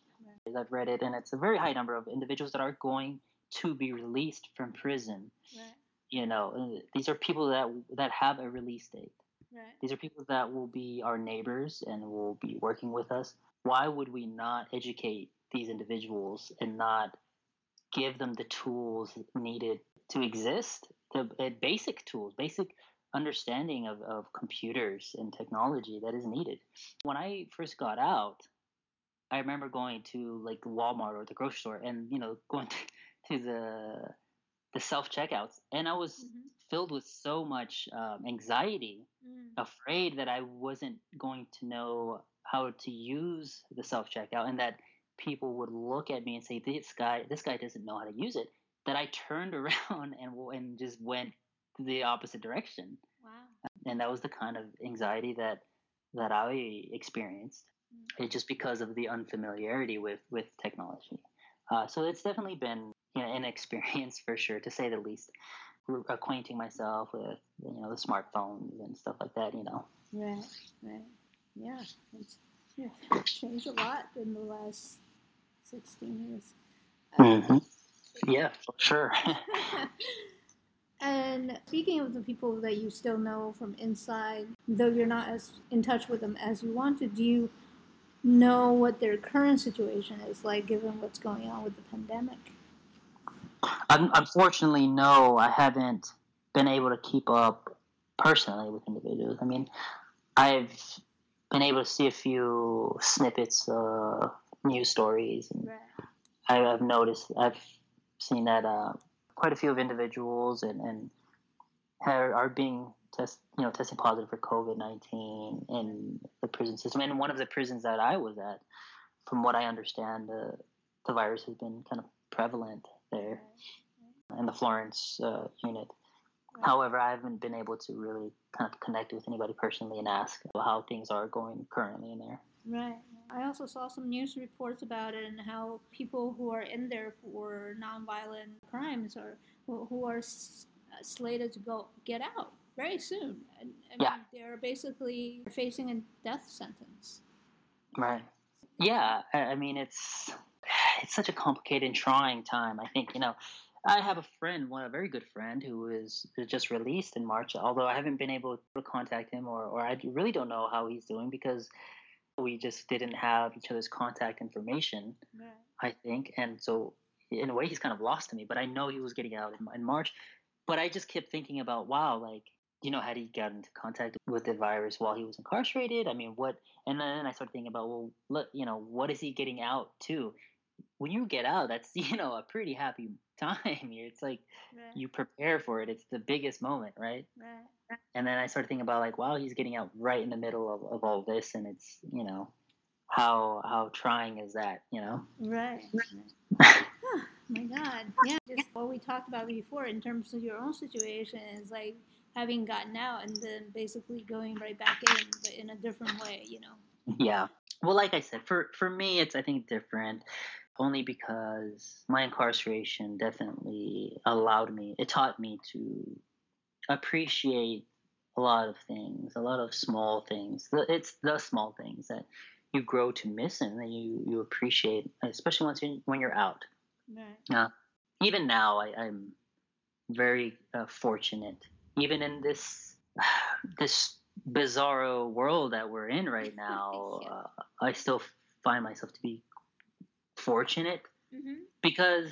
Speaker 2: I've read it, and it's a very high number of individuals that are going to be released from prison. Right. You know, uh, these are people that that have a release date. Right. These are people that will be our neighbors and will be working with us. Why would we not educate these individuals and not give them the tools needed to exist? The uh, basic tools, basic understanding of, of computers and technology that is needed. When I first got out, I remember going to like Walmart or the grocery store and you know going *laughs* to, to the the self checkouts and I was mm-hmm. filled with so much um, anxiety, mm. afraid that I wasn't going to know how to use the self checkout and that people would look at me and say this guy this guy doesn't know how to use it that I turned *laughs* around and and just went the opposite direction. Wow. And that was the kind of anxiety that that I experienced it just because of the unfamiliarity with with technology. Uh, so it's definitely been you know, an experience for sure, to say the least. Acquainting myself with you know the smartphones and stuff like that, you know.
Speaker 1: Right, right, yeah. It's yeah, changed a lot in the last sixteen years.
Speaker 2: mm-hmm. Yeah, for sure. *laughs* *laughs*
Speaker 1: And speaking of the people that you still know from inside, though you're not as in touch with them as you want to, do you know what their current situation is like given what's going on with the pandemic?
Speaker 2: Unfortunately, no, I haven't been able to keep up personally with individuals. I mean, I've been able to see a few snippets, of news stories, and right. I've noticed, I've seen that uh, quite a few of individuals and, and are, are being test, you know, testing positive for COVID nineteen in the prison system. And one of the prisons that I was at, from what I understand, the the virus has been kind of prevalent there in the Florence uh, unit. However, I haven't been able to really kind of connect with anybody personally and ask how things are going currently in there.
Speaker 1: Right. I also saw some news reports about it and how people who are in there for nonviolent crimes or who, are slated to go get out very soon. And, I
Speaker 2: Yeah.
Speaker 1: they're basically facing a death sentence.
Speaker 2: Right. Yeah, I mean it's *sighs* it's such a complicated and trying time. I think you know, I have a friend, one a very good friend, who is just released in March. Although I haven't been able to contact him, or or I really don't know how he's doing because we just didn't have each other's contact information.
Speaker 1: Right.
Speaker 2: I think, and so in a way, he's kind of lost to me. But I know he was getting out in, in March. But I just kept thinking about, wow, like you know, had he gotten into contact with the virus while he was incarcerated? I mean, what? And then I started thinking about, well, look, you know, what is he getting out to? When you get out, that's *laughs* you know a pretty happy time. It's like
Speaker 1: Right.
Speaker 2: you prepare for it. It's the biggest moment, right?
Speaker 1: right.
Speaker 2: And then I started thinking about like, wow, he's getting out right in the middle of, of all this, and it's you know, how how trying is that? You know?
Speaker 1: Right. *laughs* Oh my God. Yeah. Just what we talked about before in terms of your own situation is like having gotten out and then basically going right back in, but in a different way, you know.
Speaker 2: Yeah. Well, like I said, for for me, it's I think different, only because my incarceration definitely allowed me. It taught me to appreciate a lot of things, a lot of small things. It's the small things that you grow to miss and that you you appreciate, especially once you when you're out.
Speaker 1: Right.
Speaker 2: Even now, I, I'm very uh, fortunate. Even in this *sighs* this bizarro world that we're in right *laughs* now, uh, I still find myself to be fortunate
Speaker 1: Mm-hmm.
Speaker 2: because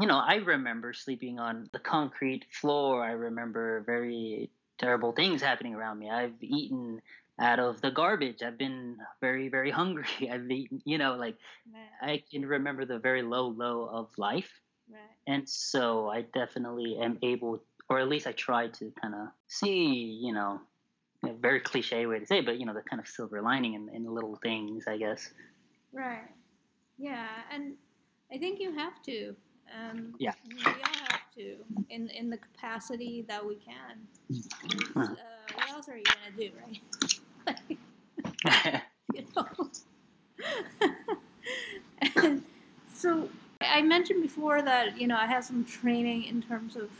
Speaker 2: you know I remember sleeping on the concrete floor. I remember very terrible things happening around me. I've eaten out of the garbage. I've been very very hungry. *laughs* I've eaten, you know, like
Speaker 1: Right.
Speaker 2: I can remember the very low low of life.
Speaker 1: Right.
Speaker 2: And so I definitely am able, or at least I try to kind of see, you know, a very cliche way to say, it, but you know, the kind of silver lining in, in little things, I guess.
Speaker 1: Right. Yeah, and I think you have to. Um,
Speaker 2: Yeah.
Speaker 1: We all have to, in in the capacity that we can. Uh, what else are you gonna do, right? *laughs* *laughs* you know. and *laughs* so I mentioned before that you know I have some training in terms of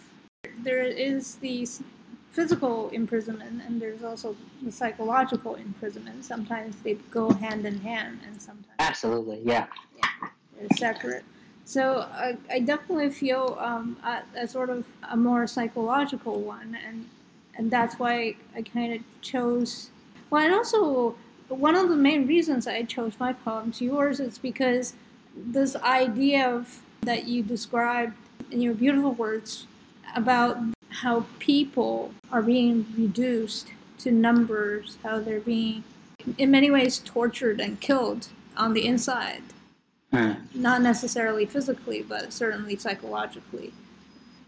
Speaker 1: there is the s- physical imprisonment and there's also the psychological imprisonment. Sometimes they go hand in hand, and sometimes
Speaker 2: Absolutely, yeah.
Speaker 1: they're separate. So I, I definitely feel um, a, a sort of a more psychological one, and and that's why I kind of chose. Well, and also one of the main reasons I chose my poems, yours, is because this idea of that you described in your beautiful words about how people are being reduced to numbers, how they're being, in many ways, tortured and killed on the inside
Speaker 2: Hmm.
Speaker 1: not necessarily physically, but certainly psychologically,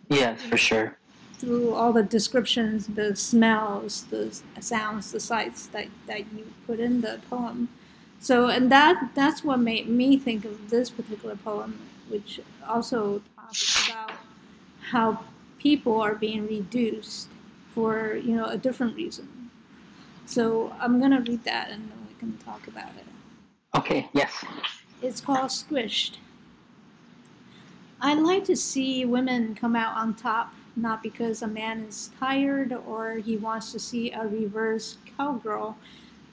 Speaker 2: Yeah, for sure.
Speaker 1: through all the descriptions, the smells, the sounds, the sights that, that you put in the poem. So, and that that's what made me think of this particular poem, which also talks about how people are being reduced for you know a different reason. So I'm gonna read that and then we can talk about it.
Speaker 2: Okay, yes.
Speaker 1: It's called Squished. I like to see women come out on top, not because a man is tired or he wants to see a reverse cowgirl,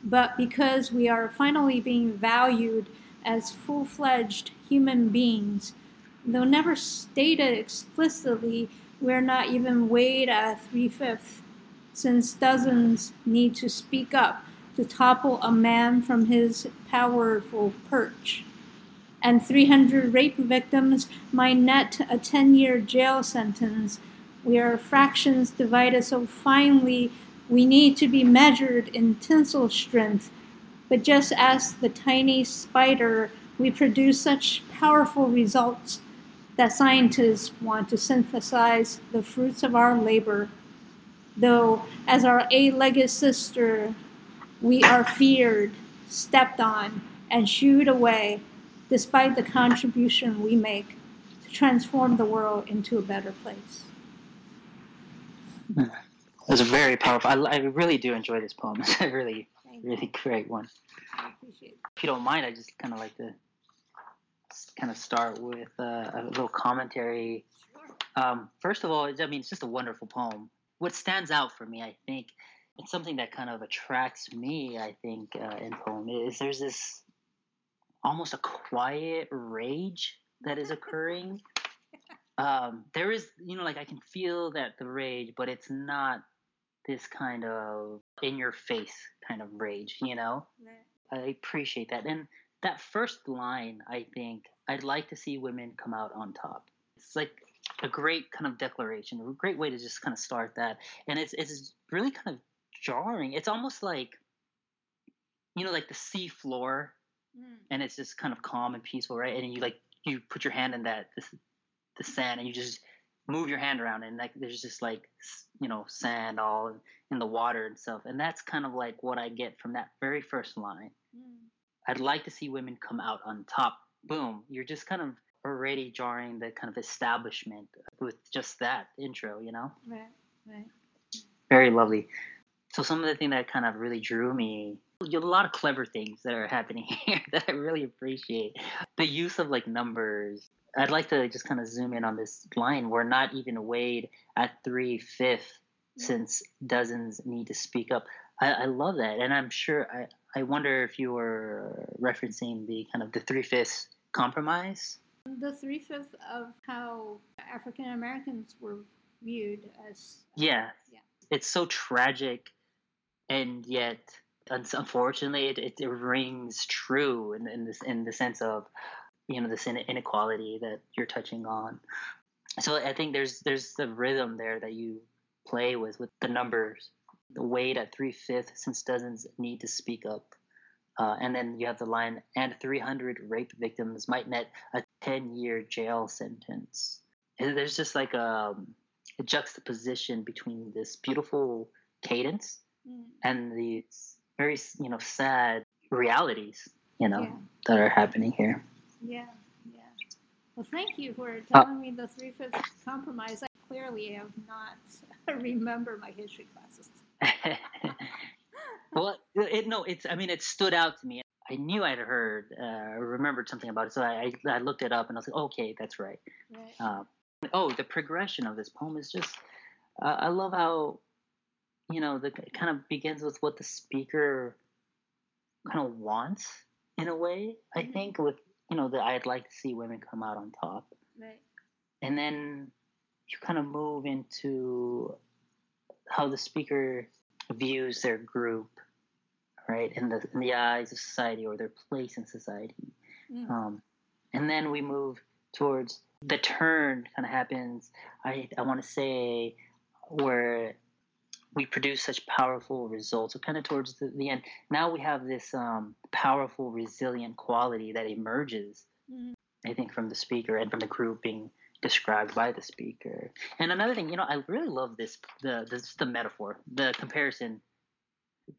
Speaker 1: but because we are finally being valued as full fledged human beings. Though never stated explicitly, we're not even weighed at three fifths, since dozens need to speak up to topple a man from his powerful perch and 300 rape victims might net a 10 year jail sentence. We are fractions divided so finely we need to be measured in tensile strength. But just as the tiny spider, we produce such powerful results that scientists want to synthesize the fruits of our labor. Though, as our eight legged sister, we are feared, stepped on, and shooed away despite the contribution we make to transform the world into a better place.
Speaker 2: Was very powerful. I, I really do enjoy this poem. *laughs* It's a really, really great one.
Speaker 1: Thank appreciate it.
Speaker 2: If you don't mind, I just kind of like to kind of start with uh, a little commentary. Um, first of all, I mean, it's just a wonderful poem. What stands out for me, I think, it's something that kind of attracts me. I think uh, in poem is there's this almost a quiet rage that is occurring. um, there is, you know, like I can feel that the rage, but it's not this kind of in your face kind of rage, you know? I appreciate that. And that first line, I think, I'd like to see women come out on top. It's like a great kind of declaration, a great way to just kind of start that. And it's it's really kind of jarring. It's almost like you know, like the sea floor
Speaker 1: Mm.
Speaker 2: and it's just kind of calm and peaceful, right? And you like you put your hand in that this the sand and you just move your hand around and like there's just like you know sand all in the water and stuff. And that's kind of like what I get from that very first line. I'd like to see women come out on top. Boom, you're just kind of already jarring the kind of establishment with just that intro, you know?
Speaker 1: Right. Right.
Speaker 2: Very lovely. So some of the thing that kind of really drew me, a lot of clever things that are *laughs* happening here that I really appreciate. The use of like numbers. I'd like to just kind of zoom in on this line. We're not even weighed at three fifth mm-hmm. since dozens need to speak up. I, I love that, and I'm sure. I I wonder if you were referencing the kind of the three fifths compromise.
Speaker 1: The three fifths of how African Americans were viewed as.
Speaker 2: Uh, yeah.
Speaker 1: Yeah.
Speaker 2: It's so tragic, and yet, unfortunately, it, it, it rings true in, in this in the sense of, you know, this inequality that you're touching on. So I think there's there's the rhythm there that you play with with the numbers, the weight at three fifths since dozens need to speak up. Uh, and then you have the line, and 300 rape victims might net a 10 year jail sentence. And there's just like a, a juxtaposition between this beautiful cadence
Speaker 1: Mm.
Speaker 2: and these very, you know, sad realities, you know,
Speaker 1: Yeah.
Speaker 2: that are happening here.
Speaker 1: Yeah. Yeah. Well, thank you for
Speaker 2: Uh,
Speaker 1: telling me the three fifths compromise. I clearly have not *laughs* remember my history classes. *laughs*
Speaker 2: well, it, no, it's. I mean, it stood out to me. I knew I'd heard, uh, remembered something about it, so I, I, looked it up and I was like, okay, that's right.
Speaker 1: Right.
Speaker 2: Um, oh, the progression of this poem is just. Uh, I love how, you know, the it kind of begins with what the speaker kind of wants in a way. I
Speaker 1: Mhm.
Speaker 2: think with you know the I'd like to see women come out on top,
Speaker 1: Right.
Speaker 2: and then you kind of move into how the speaker views their group, right, in the in the eyes of society or their place in society.
Speaker 1: Mm.
Speaker 2: Um, and then we move towards the turn kind of happens. I I want to say where we produce such powerful results. So kind of towards the, the end, now we have this um, powerful, resilient quality that emerges.
Speaker 1: Mhm.
Speaker 2: I think from the speaker and from the group being described by the speaker. And another thing, you know, I really love this the the, the metaphor, the comparison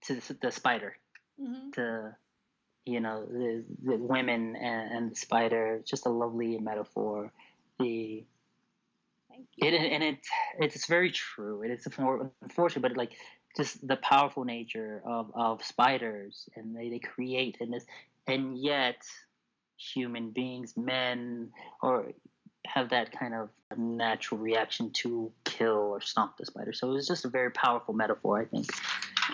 Speaker 2: to the, the spider
Speaker 1: Mhm.
Speaker 2: to you know the, the women and, and the spider just a lovely metaphor the it and it it's very true it is unfor- unfortunate but like just the powerful nature of, of spiders and they, they create and this and yet human beings men or have that kind of natural reaction to kill or stomp the spider so it was just a very powerful metaphor i think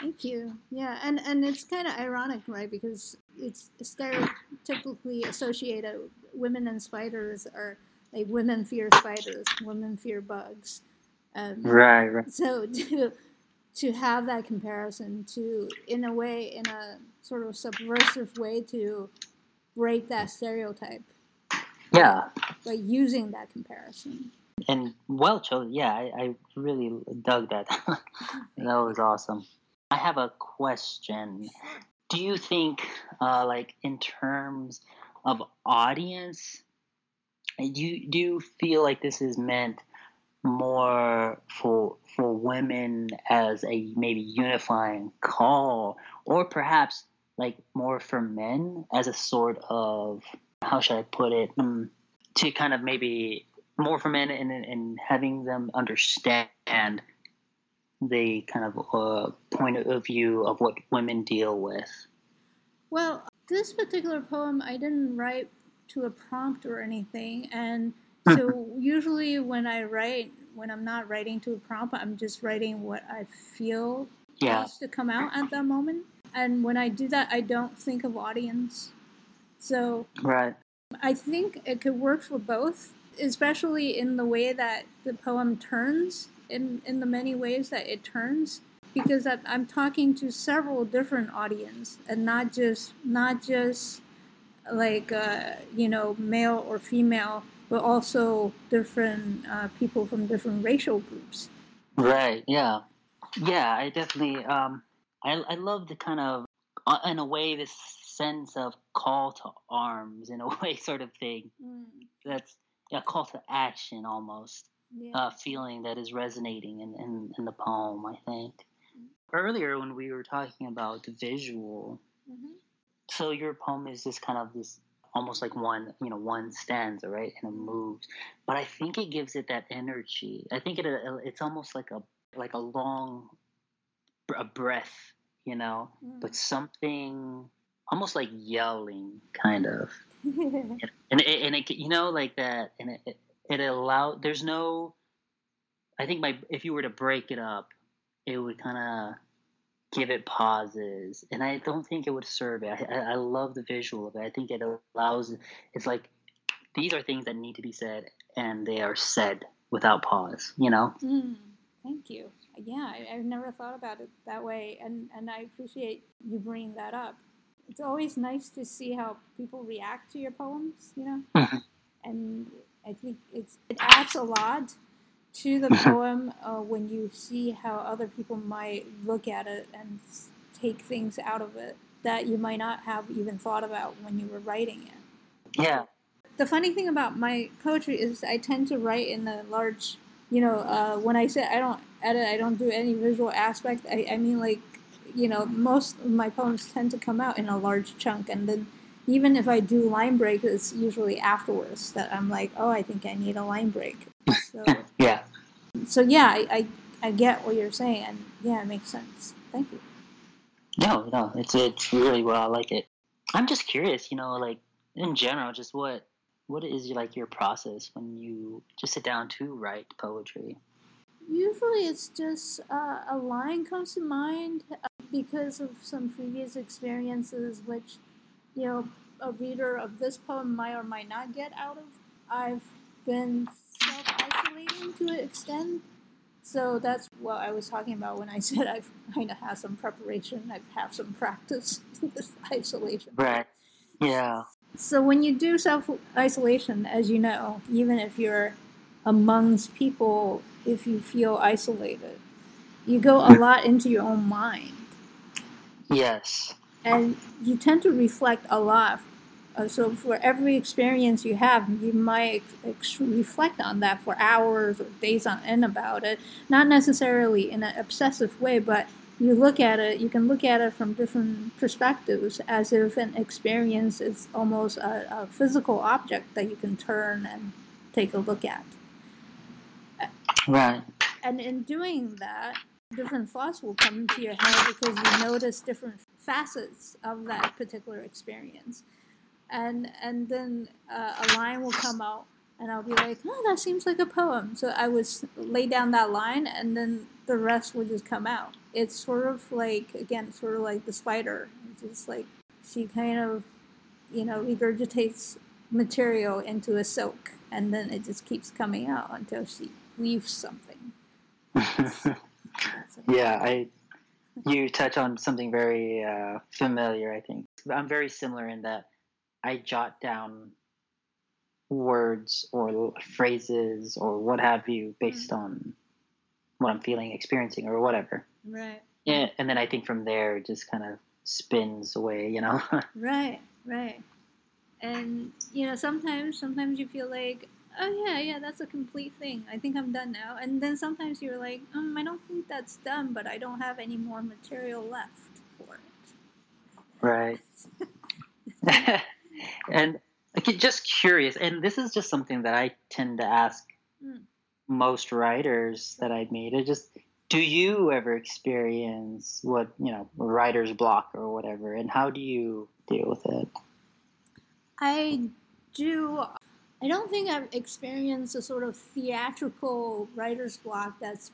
Speaker 1: Thank you. Yeah, and and it's kind of ironic, right? Because it's stereotypically associated. Women and spiders are like women fear spiders, women fear bugs. Um,
Speaker 2: right right
Speaker 1: So to to have that comparison, to in a way, in a sort of subversive way, to break that stereotype
Speaker 2: yeah
Speaker 1: by using that comparison.
Speaker 2: and well chosen. Yeah, I, I really dug that. *laughs* that was awesome. I have a question. Do you think, uh, like in terms of audience, do you do you feel like this is meant more for for women as a maybe unifying call, or perhaps like more for men as a sort of how should I put it? Um, to kind of maybe more for men and, and having them understand the kind of uh, point of view of what women deal with.
Speaker 1: Well, This particular poem, I didn't write to a prompt or anything, and so usually when I write, when I'm not writing to a prompt, I'm just writing what I feel
Speaker 2: Yeah.
Speaker 1: needs to come out at that moment. And when I do that, I don't think of audience. So
Speaker 2: Right.
Speaker 1: I think it could work for both, especially in the way that the poem turns, in, in the many ways that it turns, because I'm talking to several different audience, and not just not just like uh, you know male or female, but also different uh, people from different racial groups.
Speaker 2: Right. Yeah. Yeah. I definitely. Um. I I love the kind of, uh, in a way, this sense of call to arms, in a *laughs* way, sort of thing. That's a call to action almost.
Speaker 1: Yeah.
Speaker 2: uh, feeling that is resonating in, in, in the poem, I think. Earlier, when we were talking about the visual,
Speaker 1: Mhm.
Speaker 2: so your poem is just kind of this almost like one, you know, one stanza, right? And it moves. But I think it gives it that energy. I think it uh, it's almost like a like a long a breath, you know,
Speaker 1: Mm.
Speaker 2: but something almost like yelling kind of *laughs*
Speaker 1: Mm.
Speaker 2: and it, and it you know like that and it it, it allow there's no i think my if you were to break it up it would kind of give it pauses and i don't think it would serve it I, I I love the visual of it i think it allows it's like these are things that need to be said and they are said without pause you know
Speaker 1: Mm, thank you. Yeah, I, I've never thought about it that way, and, and I appreciate you bringing that up. It's always nice to see how people react to your poems, you know?
Speaker 2: Mhm.
Speaker 1: And I think it's it adds a lot to the poem uh, when you see how other people might look at it and take things out of it that you might not have even thought about when you were writing it
Speaker 2: yeah
Speaker 1: the funny thing about my poetry is I tend to write in a large, you know, uh, when I say I don't edit, I don't do any visual aspect. I, I mean, like, you know, most of my poems tend to come out in a large chunk, and then even if I do line break, it's usually afterwards that I'm like, oh, I think I need a line break. So, *laughs*
Speaker 2: yeah
Speaker 1: so yeah, I, I, I get what you're saying, and yeah, it makes sense. Thank you.
Speaker 2: no no it's it's really well i like it i'm just curious you know like in general just what what is like your process when you just sit down to write poetry
Speaker 1: Usually it's just uh, a line comes to mind uh, because of some previous experiences, which, you know, a reader of this poem might or might not get out of. I've been self isolating to an extent. So that's what I was talking about when I *laughs* said I've kind of had some preparation, I've had some practice *laughs* with this isolation.
Speaker 2: right yeah
Speaker 1: So when you do self isolation, as you know, even if you're amongst people, if you feel isolated, you go a lot into your own mind,
Speaker 2: yes
Speaker 1: and you tend to reflect a lot. Uh, so for every experience you have, you might ex- reflect on that for hours or days on end about it. Not necessarily in an obsessive way, but you look at it. You can look at it from different perspectives, as if an experience is almost a, a physical object that you can turn and take a look at.
Speaker 2: right
Speaker 1: And in doing that, different thoughts will come into your head because you notice different facets of that particular experience. And and then uh, a line will come out, and I'll be like, "Oh, that seems like a poem." So I would lay down that line, and then the rest would just come out. It's sort of like again, sort of like the spider. It's just like she kind of, you know, regurgitates material into a silk, and then it just keeps coming out until she weaves something. *laughs*
Speaker 2: Yeah i you touch on something very uh, familiar i think i'm very similar in that i jot down words or phrases or what have you based on what i'm feeling experiencing or whatever
Speaker 1: Right.
Speaker 2: yeah, and then i think from there it just kind of spins away you know *laughs*
Speaker 1: Right. Right. And you know, sometimes sometimes you feel like, oh yeah, yeah, that's a complete thing. I think I'm done now. And then sometimes you're like, um, I don't think that's done, but I don't have any more material left for it.
Speaker 2: right *laughs* and just curious and this is just something that i tend to ask
Speaker 1: Mm.
Speaker 2: most writers that i meet it just do you ever experience what you know writer's block or whatever and how do you deal with it?
Speaker 1: I do i don't think i've experienced a sort of theatrical writer's block that's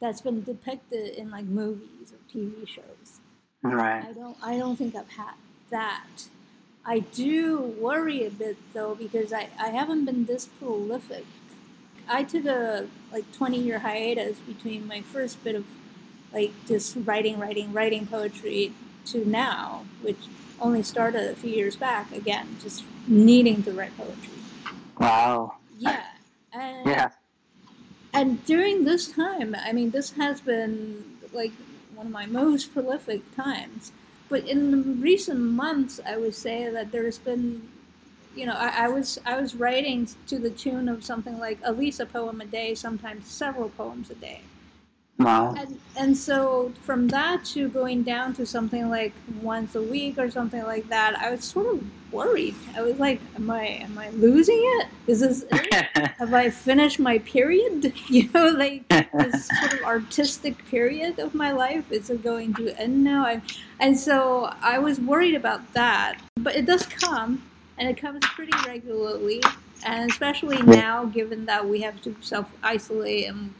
Speaker 1: that's been depicted in like movies or tv shows.
Speaker 2: Right.
Speaker 1: I don't i don't think i've had that. I do worry a bit though because i, I haven't been this prolific I took a like 20 year hiatus between my first bit of like just writing, writing, writing poetry to now, which only started a few years back again, just needing to write poetry.
Speaker 2: Wow.
Speaker 1: Yeah. And,
Speaker 2: yeah.
Speaker 1: And during this time, I mean, this has been like one of my most prolific times. But in recent months, I would say that there's been you know, I, I, was I was writing to the tune of something like at least a poem a day, sometimes several poems a day.
Speaker 2: Wow.
Speaker 1: And, and so from that to going down to something like once a week or something like that, I was sort of worried. I was like, am I am I losing it? Is this *laughs* have I finished my period? *laughs* You know, like this sort of artistic period of my life is it going to end now? And and so I was worried about that. But it does come and it comes pretty regularly. And especially now, given that we have to self isolate, and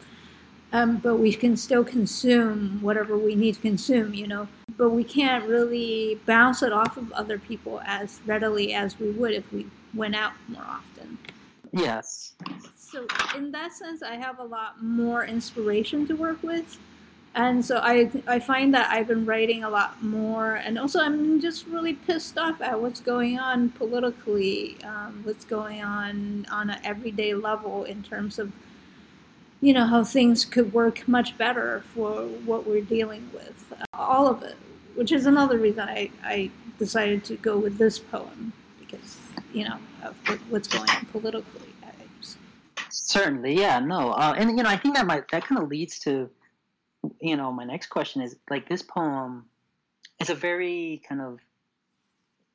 Speaker 1: um, but we can still consume whatever we need to consume, you know. But we can't really bounce it off of other people as readily as we would if we went out more often.
Speaker 2: Yes.
Speaker 1: So in that sense, I have a lot more inspiration to work with and so I I find that I've been writing a lot more, and also I'm just really pissed off at what's going on politically, um, what's going on on an everyday level in terms of, you know, how things could work much better for what we're dealing with, all of it, which is another reason I I decided to go with this poem because you know of what's going on politically.
Speaker 2: Certainly, yeah, no, uh, and you know I think that might that kind of leads to you know, my next question is like this poem is a very kind of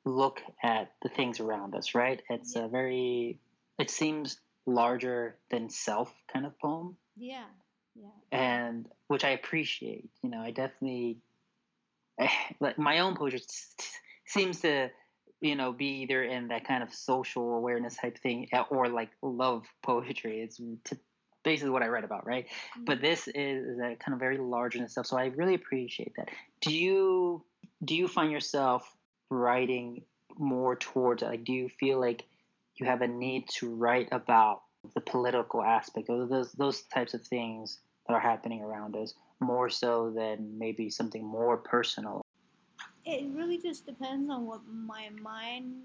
Speaker 2: look at the things around us, right? It's yeah. a very, it seems larger than self kind of poem.
Speaker 1: Yeah. Yeah.
Speaker 2: And which I appreciate. You know, I definitely, *sighs* like my own poetry seems to, you know, be either in that kind of social awareness type thing eh, or like love poetry. It's basically what I read about, right? Mm-hmm. But this is a kind of very large and stuff. So I really appreciate that. Do you do you find yourself writing more towards like do you feel like you have a need to write about the political aspect of those those types of things that are happening around us more so than maybe something more personal?
Speaker 1: It really just depends on what my mind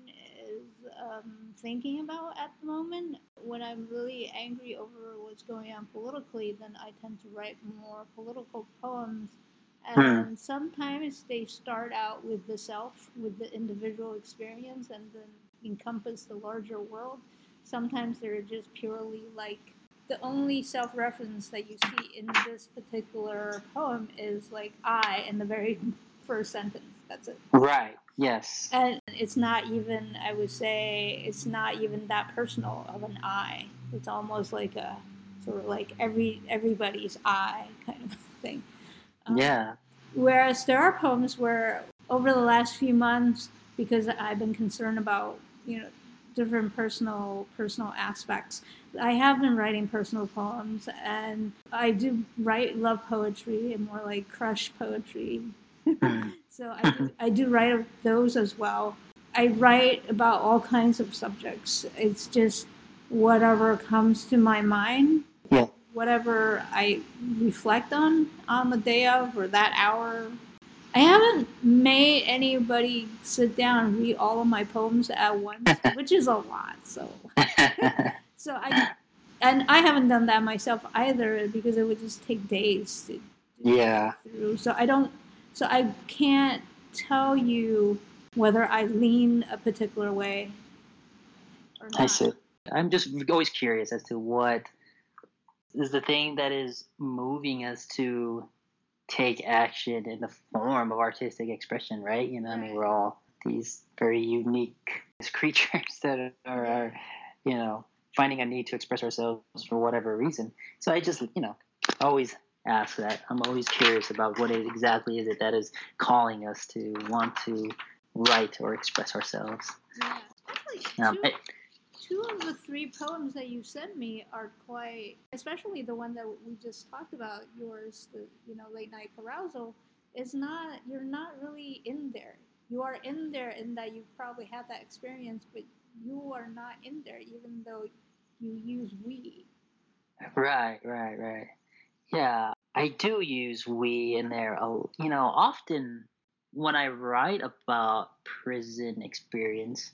Speaker 1: um, thinking about at the moment. When I'm really angry over what's going on politically, then I tend to write more political poems. And hmm. sometimes they start out with the self, with the individual experience, and then encompass the larger world. Sometimes they're just purely like the only self reference that you see in this particular poem is like I in the very *laughs* first sentence. That's it.
Speaker 2: Right. Yes.
Speaker 1: And it's not even, I would say, it's not even that personal of an I. It's almost like a sort of like every everybody's I kind of *laughs* thing.
Speaker 2: Um, yeah.
Speaker 1: Whereas there are poems where over the last few months, because I've been concerned about you know different personal personal aspects, I have been writing personal poems, and I do write love poetry and more like crush poetry. Mm. *laughs* So I do, I do write those as well. I write about all kinds of subjects. It's just whatever comes to my mind.
Speaker 2: Yeah.
Speaker 1: Whatever I reflect on on the day of or that hour. I haven't made anybody sit down and read all of my poems at once, *laughs* which is a lot. So, *laughs* so I, and I haven't done that myself either because it would just take days to, to
Speaker 2: yeah.
Speaker 1: through. So I don't so I can't tell you whether I lean a particular way or not. I
Speaker 2: see. I'm just always curious as to what is the thing that is moving us to take action in the form of artistic expression, right? You know, right. I mean, we're all these very unique *laughs* creatures that are, are, you know, finding a need to express ourselves for whatever reason. So I just, you know, always ask that. I'm always curious about what it exactly is it that is calling us to want to write or express ourselves.
Speaker 1: Yeah. Actually,
Speaker 2: Um,
Speaker 1: two, two of the three poems that you sent me are quite, especially the one that we just talked about, yours, the you know late night carousal, is not. You're not really in there. You are in there in that you've probably had that experience, but you are not in there, even though you use we.
Speaker 2: Right, right, right. Yeah, I do use we in there. You know, often when I write about prison experience,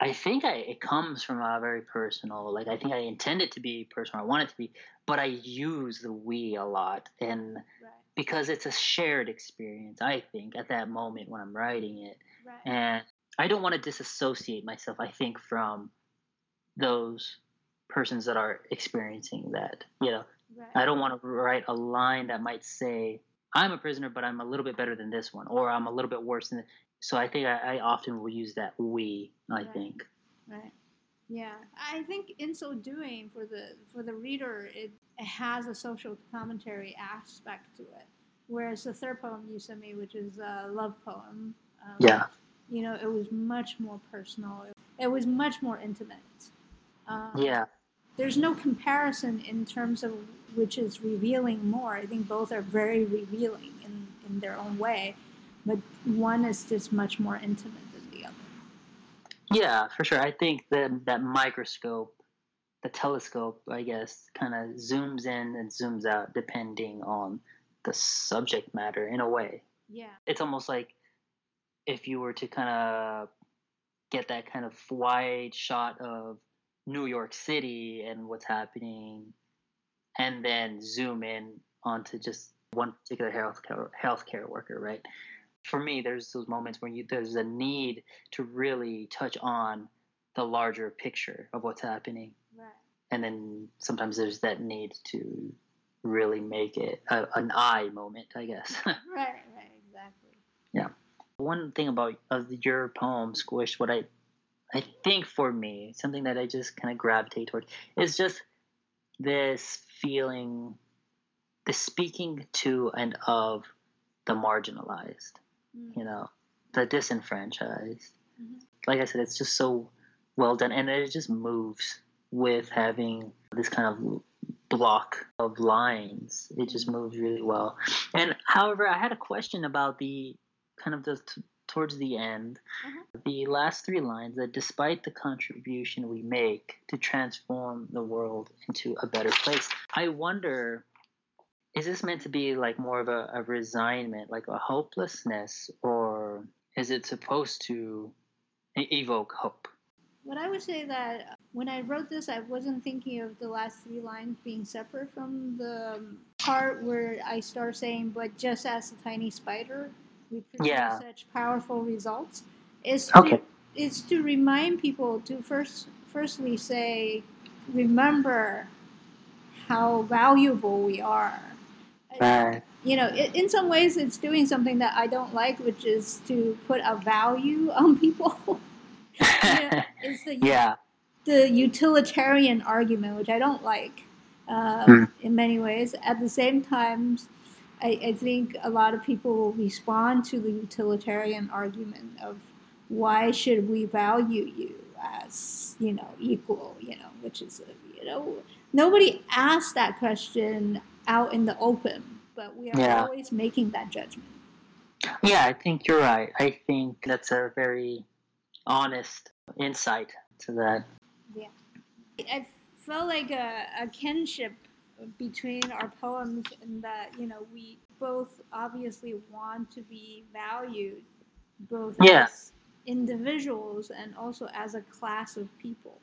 Speaker 2: I think I, it comes from a very personal. Like I think I intend it to be personal. I want it to be, but I use the we a lot, and
Speaker 1: Right.
Speaker 2: because it's a shared experience. I think at that moment when I'm writing it,
Speaker 1: Right.
Speaker 2: and I don't want to disassociate myself. I think from those persons that are experiencing that. You know,
Speaker 1: right.
Speaker 2: I don't want to write a line that might say, I'm a prisoner, but I'm a little bit better than this one, or I'm a little bit worse than. So I think I, I often will use that we. I
Speaker 1: Right.
Speaker 2: think.
Speaker 1: Right. Yeah, I think in so doing, for the for the reader, it, it has a social commentary aspect to it. Whereas the third poem you sent me, which is a love poem, um,
Speaker 2: Yeah.
Speaker 1: you know, it was much more personal. It, was much more intimate. Um,
Speaker 2: Yeah.
Speaker 1: There's no comparison in terms of which is revealing more. I think both are very revealing in, in their own way, but one is just much more intimate than the other.
Speaker 2: Yeah, for sure. I think that that microscope, the telescope, I guess, kind of zooms in and zooms out depending on the subject matter in a way.
Speaker 1: Yeah.
Speaker 2: It's almost like if you were to kind of get that kind of wide shot of New York City and what's happening, and then zoom in onto just one particular healthcare healthcare worker, right? For me, there's those moments where you there's a need to really touch on the larger picture of what's happening,
Speaker 1: Right.
Speaker 2: and then sometimes there's that need to really make it a, an eye moment, I guess. *laughs*
Speaker 1: Right, right, exactly. Yeah.
Speaker 2: One thing about of your poem squish what i i think for me something that i just kind of gravitate toward is just this feeling the speaking to and of the marginalized
Speaker 1: Mm.
Speaker 2: you know the disenfranchised
Speaker 1: Mhm.
Speaker 2: like i said it's just so well done and it just moves with having this kind of block of lines it just moves really well and however i had a question about the kind of the towards the end
Speaker 1: Uh-huh.
Speaker 2: the last three lines that despite the contribution we make to transform the world into a better place i wonder is this meant to be like more of a, a resignment like a hopelessness or is it supposed to evoke hope
Speaker 1: What I would say that when I wrote this, I wasn't thinking of the last three lines being separate from the part where I start saying, "But just as a tiny spider, we produce
Speaker 2: Yeah.
Speaker 1: such powerful results." Is
Speaker 2: Okay.
Speaker 1: to, is to remind people to first, firstly say, remember how valuable we are.
Speaker 2: right
Speaker 1: you know, i in some ways, it's doing something that I don't like, which is to put a value *laughs* on people. Yeah, *laughs* it's the
Speaker 2: yeah
Speaker 1: the utilitarian argument, which I don't like uh,
Speaker 2: Hmm.
Speaker 1: in many ways. At the same time, I, I think a lot of people will respond to the utilitarian argument of why should we value you as you know equal, you know, which is you know nobody asked that question out in the open, but we are
Speaker 2: Yeah.
Speaker 1: always making that judgment.
Speaker 2: Yeah, I think you're right. I think that's a very honest insight to that.
Speaker 1: Yeah i felt like a, a kinship between our poems in that you know we both obviously want to be valued both
Speaker 2: Yeah.
Speaker 1: as individuals and also as a class of people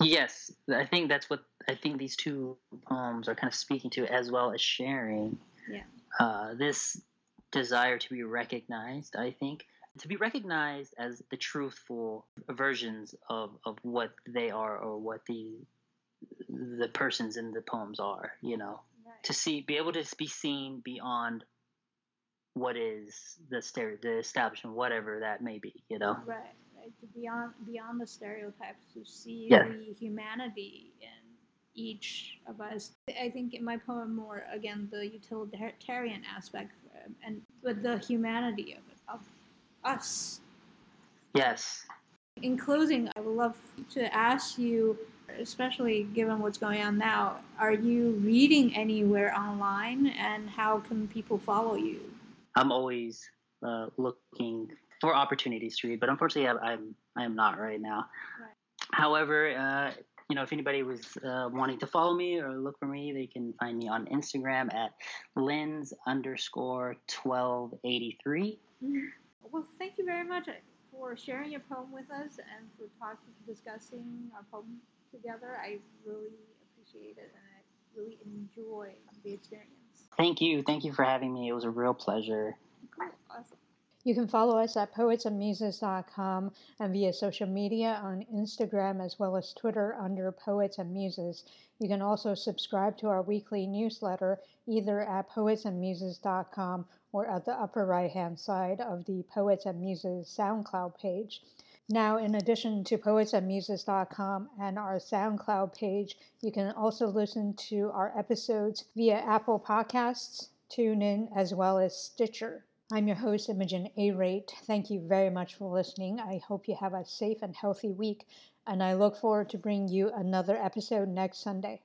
Speaker 2: Yes, I think that's what I think these two poems are kind of speaking to, as well as sharing.
Speaker 1: Yeah.
Speaker 2: Uh, this desire to be recognized, I think, to be recognized as the truthful versions of, of what they are or what the the persons in the poems are. You know, to see, be able to be seen beyond what is the stereo, the establishment, whatever that may be. You know.
Speaker 1: right right to beyond beyond the stereotypes to see
Speaker 2: Yeah.
Speaker 1: the humanity in
Speaker 3: each of us. I think in my poem more again the utilitarian aspect um, and but the humanity of it of us.
Speaker 2: Yes.
Speaker 3: In closing, I would love to ask you, especially given what's going on now, are you reading anywhere online and how can people follow you?
Speaker 2: I'm always uh, looking for opportunities to read, but unfortunately, I, I'm I am not right now. Right. However, uh, you know, if anybody was uh, wanting to follow me or look for me, they can find me on Instagram at lens underscore twelve eighty three.
Speaker 3: Mm-hmm. Well, thank you very much for sharing your poem with us and for talking, discussing our poem together. I really appreciate it and I really enjoy the experience.
Speaker 2: Thank you. Thank you for having me. It was a real pleasure.
Speaker 3: Cool. Awesome.
Speaker 1: You can follow us at poetsandmuses.com and via social media on Instagram as well as Twitter under Poets and Muses. You can also subscribe to our weekly newsletter either at poetsandmuses.com or at the upper right hand side of the Poets and Muses SoundCloud page. Now, in addition to poetsandmuses.com and our SoundCloud page, you can also listen to our episodes via Apple Podcasts, TuneIn, as well as Stitcher. I'm your host, Imogen A. Rate. Thank you very much for listening. I hope you have a safe and healthy week, and I look forward to bringing you another episode next Sunday.